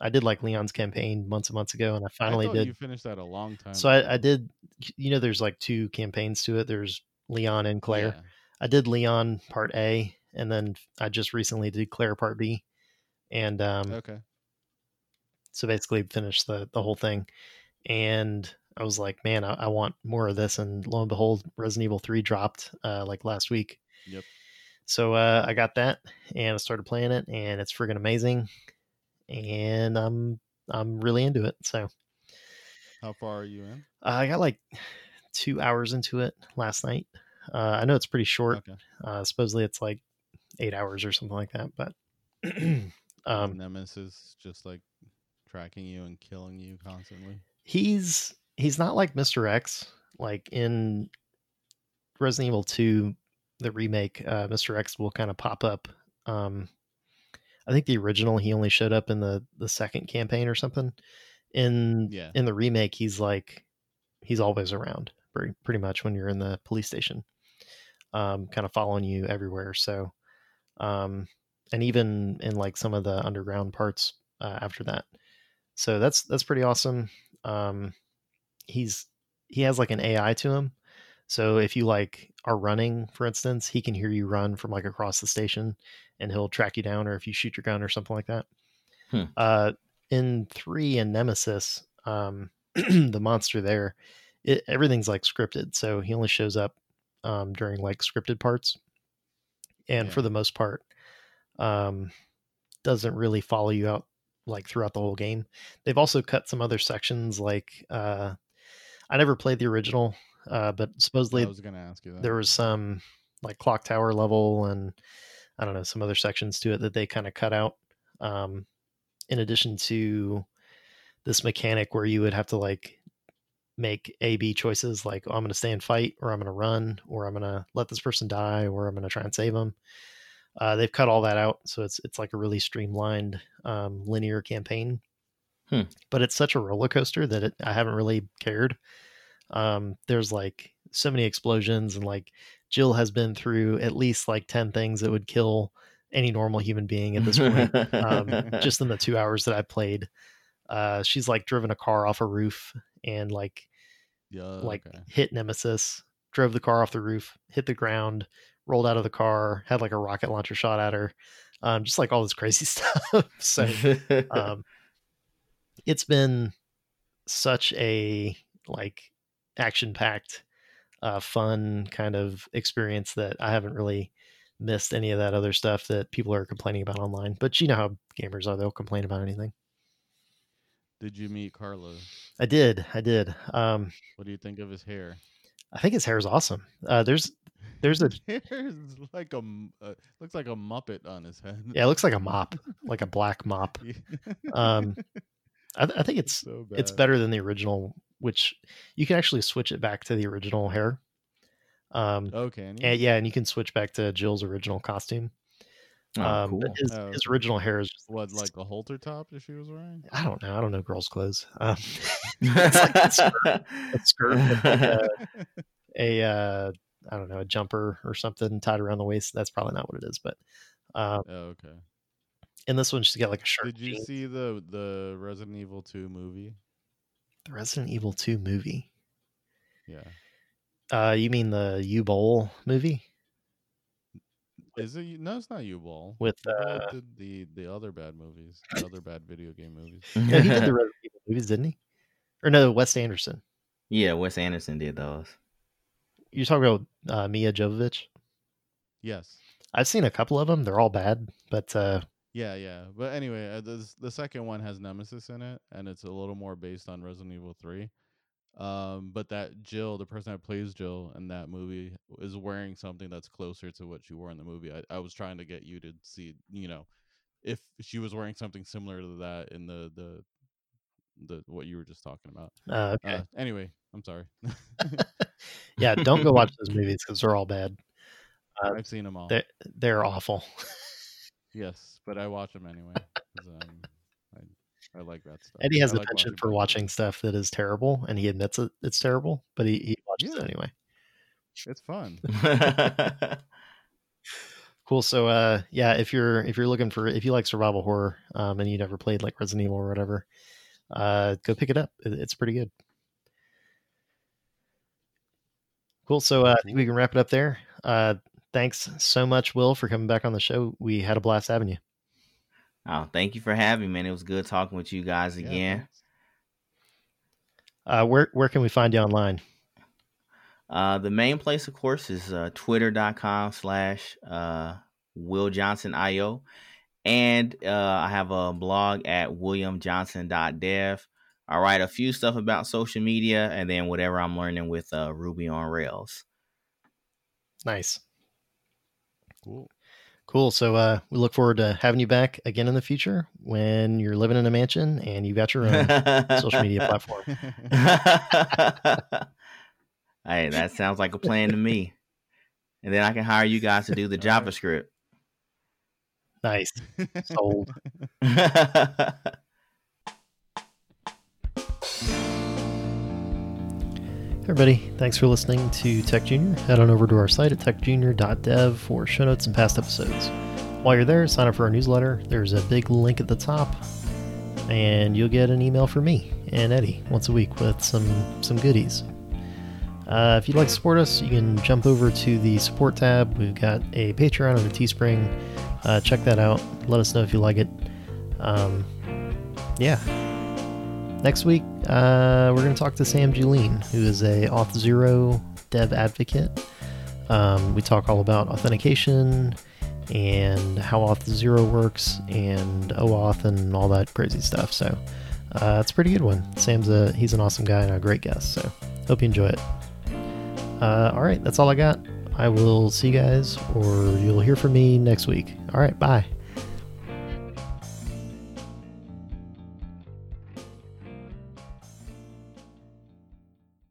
I did like Leon's campaign months and months ago, and I finally I did. You finished that a long time. So I, I did. You know, there's like two campaigns to it. There's Leon and Claire. Yeah. I did Leon part A, and then I just recently did Claire part B, and um, Okay. So basically finished the the whole thing. And I was like, man, I, I want more of this. And lo and behold, Resident Evil Three dropped uh, like last week. Yep. So uh, I got that and I started playing it, and it's friggin' amazing. And I'm I'm really into it. So How far are you in? uh, I got like two hours into it last night. Uh, I know it's pretty short. Okay. Uh, supposedly it's like eight hours or something like that. But <clears throat> um, Nemesis just like tracking you and killing you constantly. he's he's not like Mr. X. Like in Resident Evil 2, the remake, uh, Mr. X will kind of pop up. Um, I think the original he only showed up in the the second campaign or something. In Yeah. in the remake, he's like he's always around pretty pretty much when you're in the police station, um, kind of following you everywhere. So, um, and even in like some of the underground parts uh, after that. So that's that's pretty awesome. Um, he's he has like an AI to him. So if you like are running, for instance, he can hear you run from like across the station, and he'll track you down. Or if you shoot your gun or something like that. Hmm. Uh, in three and Nemesis, um, <clears throat> the monster there, it, everything's like scripted. So he only shows up um, during like scripted parts, and Yeah. for the most part, um, doesn't really follow you out like throughout the whole game. They've also cut some other sections. Like uh, I never played the original, uh, but supposedly I was gonna ask you that. there was some like clock tower level and I don't know some other sections to it that they kind of cut out. Um, in addition to this mechanic where you would have to like make A B choices, like oh, I'm going to stay and fight, or I'm going to run, or I'm going to let this person die, or I'm going to try and save them. Uh, they've cut all that out, so it's it's like a really streamlined um, linear campaign. Hmm. But it's such a roller coaster that it, I haven't really cared. Um, there's like so many explosions, and like Jill has been through at least like ten things that would kill any normal human being at this point. um, <laughs> just in the two hours that I played, uh, she's like driven a car off a roof and like yeah. like okay. hit Nemesis, drove the car off the roof, hit the ground, rolled out of the car, had like a rocket launcher shot at her, um, just like all this crazy <laughs> stuff. so <laughs> um, it's been such a like action packed, uh, fun kind of experience that I haven't really missed any of that other stuff that people are complaining about online. But you know how gamers are; they'll complain about anything. Did you meet Carlos? I did, I did. Um, What do you think of his hair? I think his hair is awesome. Uh, there's there's a <laughs> His hair like a m- uh, looks like a muppet on his head. yeah, it looks like a <laughs> mop, like a black mop. Um, <laughs> I, I think it's so it's better than the original, which you can actually switch it back to the original hair. Um, Oh, and yeah, and you can switch back to Jill's original costume. oh, um, cool. his, Oh, his original hair is just, What, like a halter top that she was wearing? I don't know. I don't know girls' clothes. Um, it's like a skirt, a skirt with like a, a uh, I don't know a jumper or something tied around the waist. That's probably not what it is, but um, Oh, okay. And this one she's got like a shirt. Did you see the the Resident Evil 2 movie? the Resident Evil Two movie? Yeah. Uh, you mean the Uwe Boll movie Is it? No, it's not Uwe Boll. with? Uh, did the the other bad movies, the other bad video game movies. <laughs> no, he did the <laughs> Resident Evil movies, didn't he? Or no, Wes Anderson. yeah, Wes Anderson did those. You're talking about uh, Mia Jovovich. Yes. I've seen a couple of them. They're all bad, but uh, Yeah, yeah. But anyway, uh, the the second one has Nemesis in it, and it's a little more based on Resident Evil Three. Um, but that Jill, the person that plays Jill in that movie, is wearing something that's closer to what she wore in the movie. I, I was trying to get you to see, you know, if she was wearing something similar to that in the the the what you were just talking about. Uh, okay. Uh, anyway, I'm sorry. <laughs> <laughs> yeah, don't go watch those movies because they're all bad. Uh, I've seen them all. They're, they're awful. Yes, but I watch them anyway. um, I, I like that stuff. Eddie has I a like penchant watching for watching stuff that is terrible, and he admits it, it's terrible, but he, he watches Yeah. it anyway. It's fun. <laughs> Cool. So, uh, yeah, if you're if you're looking for if you like survival horror, um, and you never played like Resident Evil or whatever, uh, go pick it up. It's pretty good. Cool. So, uh, I think we can wrap it up there. Uh, thanks so much, Will, for coming back on the show. We had a blast having you. oh, thank you for having me, man. It was good talking with you guys again. thanks. Uh, where where can we find you online? Uh, the main place, of course, is uh, twitter.com slash uh, Will Johnson IO. And uh, I have a blog at williamjohnson.dev. I write a few stuff about social media and then whatever I'm learning with uh, Ruby on Rails. Nice. Cool. Cool. So uh, we look forward to having you back again in the future when you're living in a mansion and you've got your own social media platform. <laughs> hey, that sounds like a plan to me. And then I can hire you guys to do the <laughs> JavaScript. Nice. Sold. <laughs> Everybody, thanks for listening to Tech Junior. Head on over to our site at techjunior.dev for show notes and past episodes. While you're there, sign up for our newsletter. There's a big link at the top, and you'll get an email from me and Eddie once a week with some some goodies. Uh, if you'd like to support us, you can jump over to the support tab. We've got a Patreon and a Teespring. Uh, check that out. Let us know if you like it. Um, yeah. Next week, uh, we're going to talk to Sam Julien, who is a Auth Zero dev advocate. Um, we talk all about authentication and how Auth Zero works and OAuth and all that crazy stuff. So uh, it's a pretty good one. Sam's a he's an awesome guy and a great guest. So hope you enjoy it. Uh, all right, that's all I got. I will see you guys, or you'll hear from me next week. All right, bye.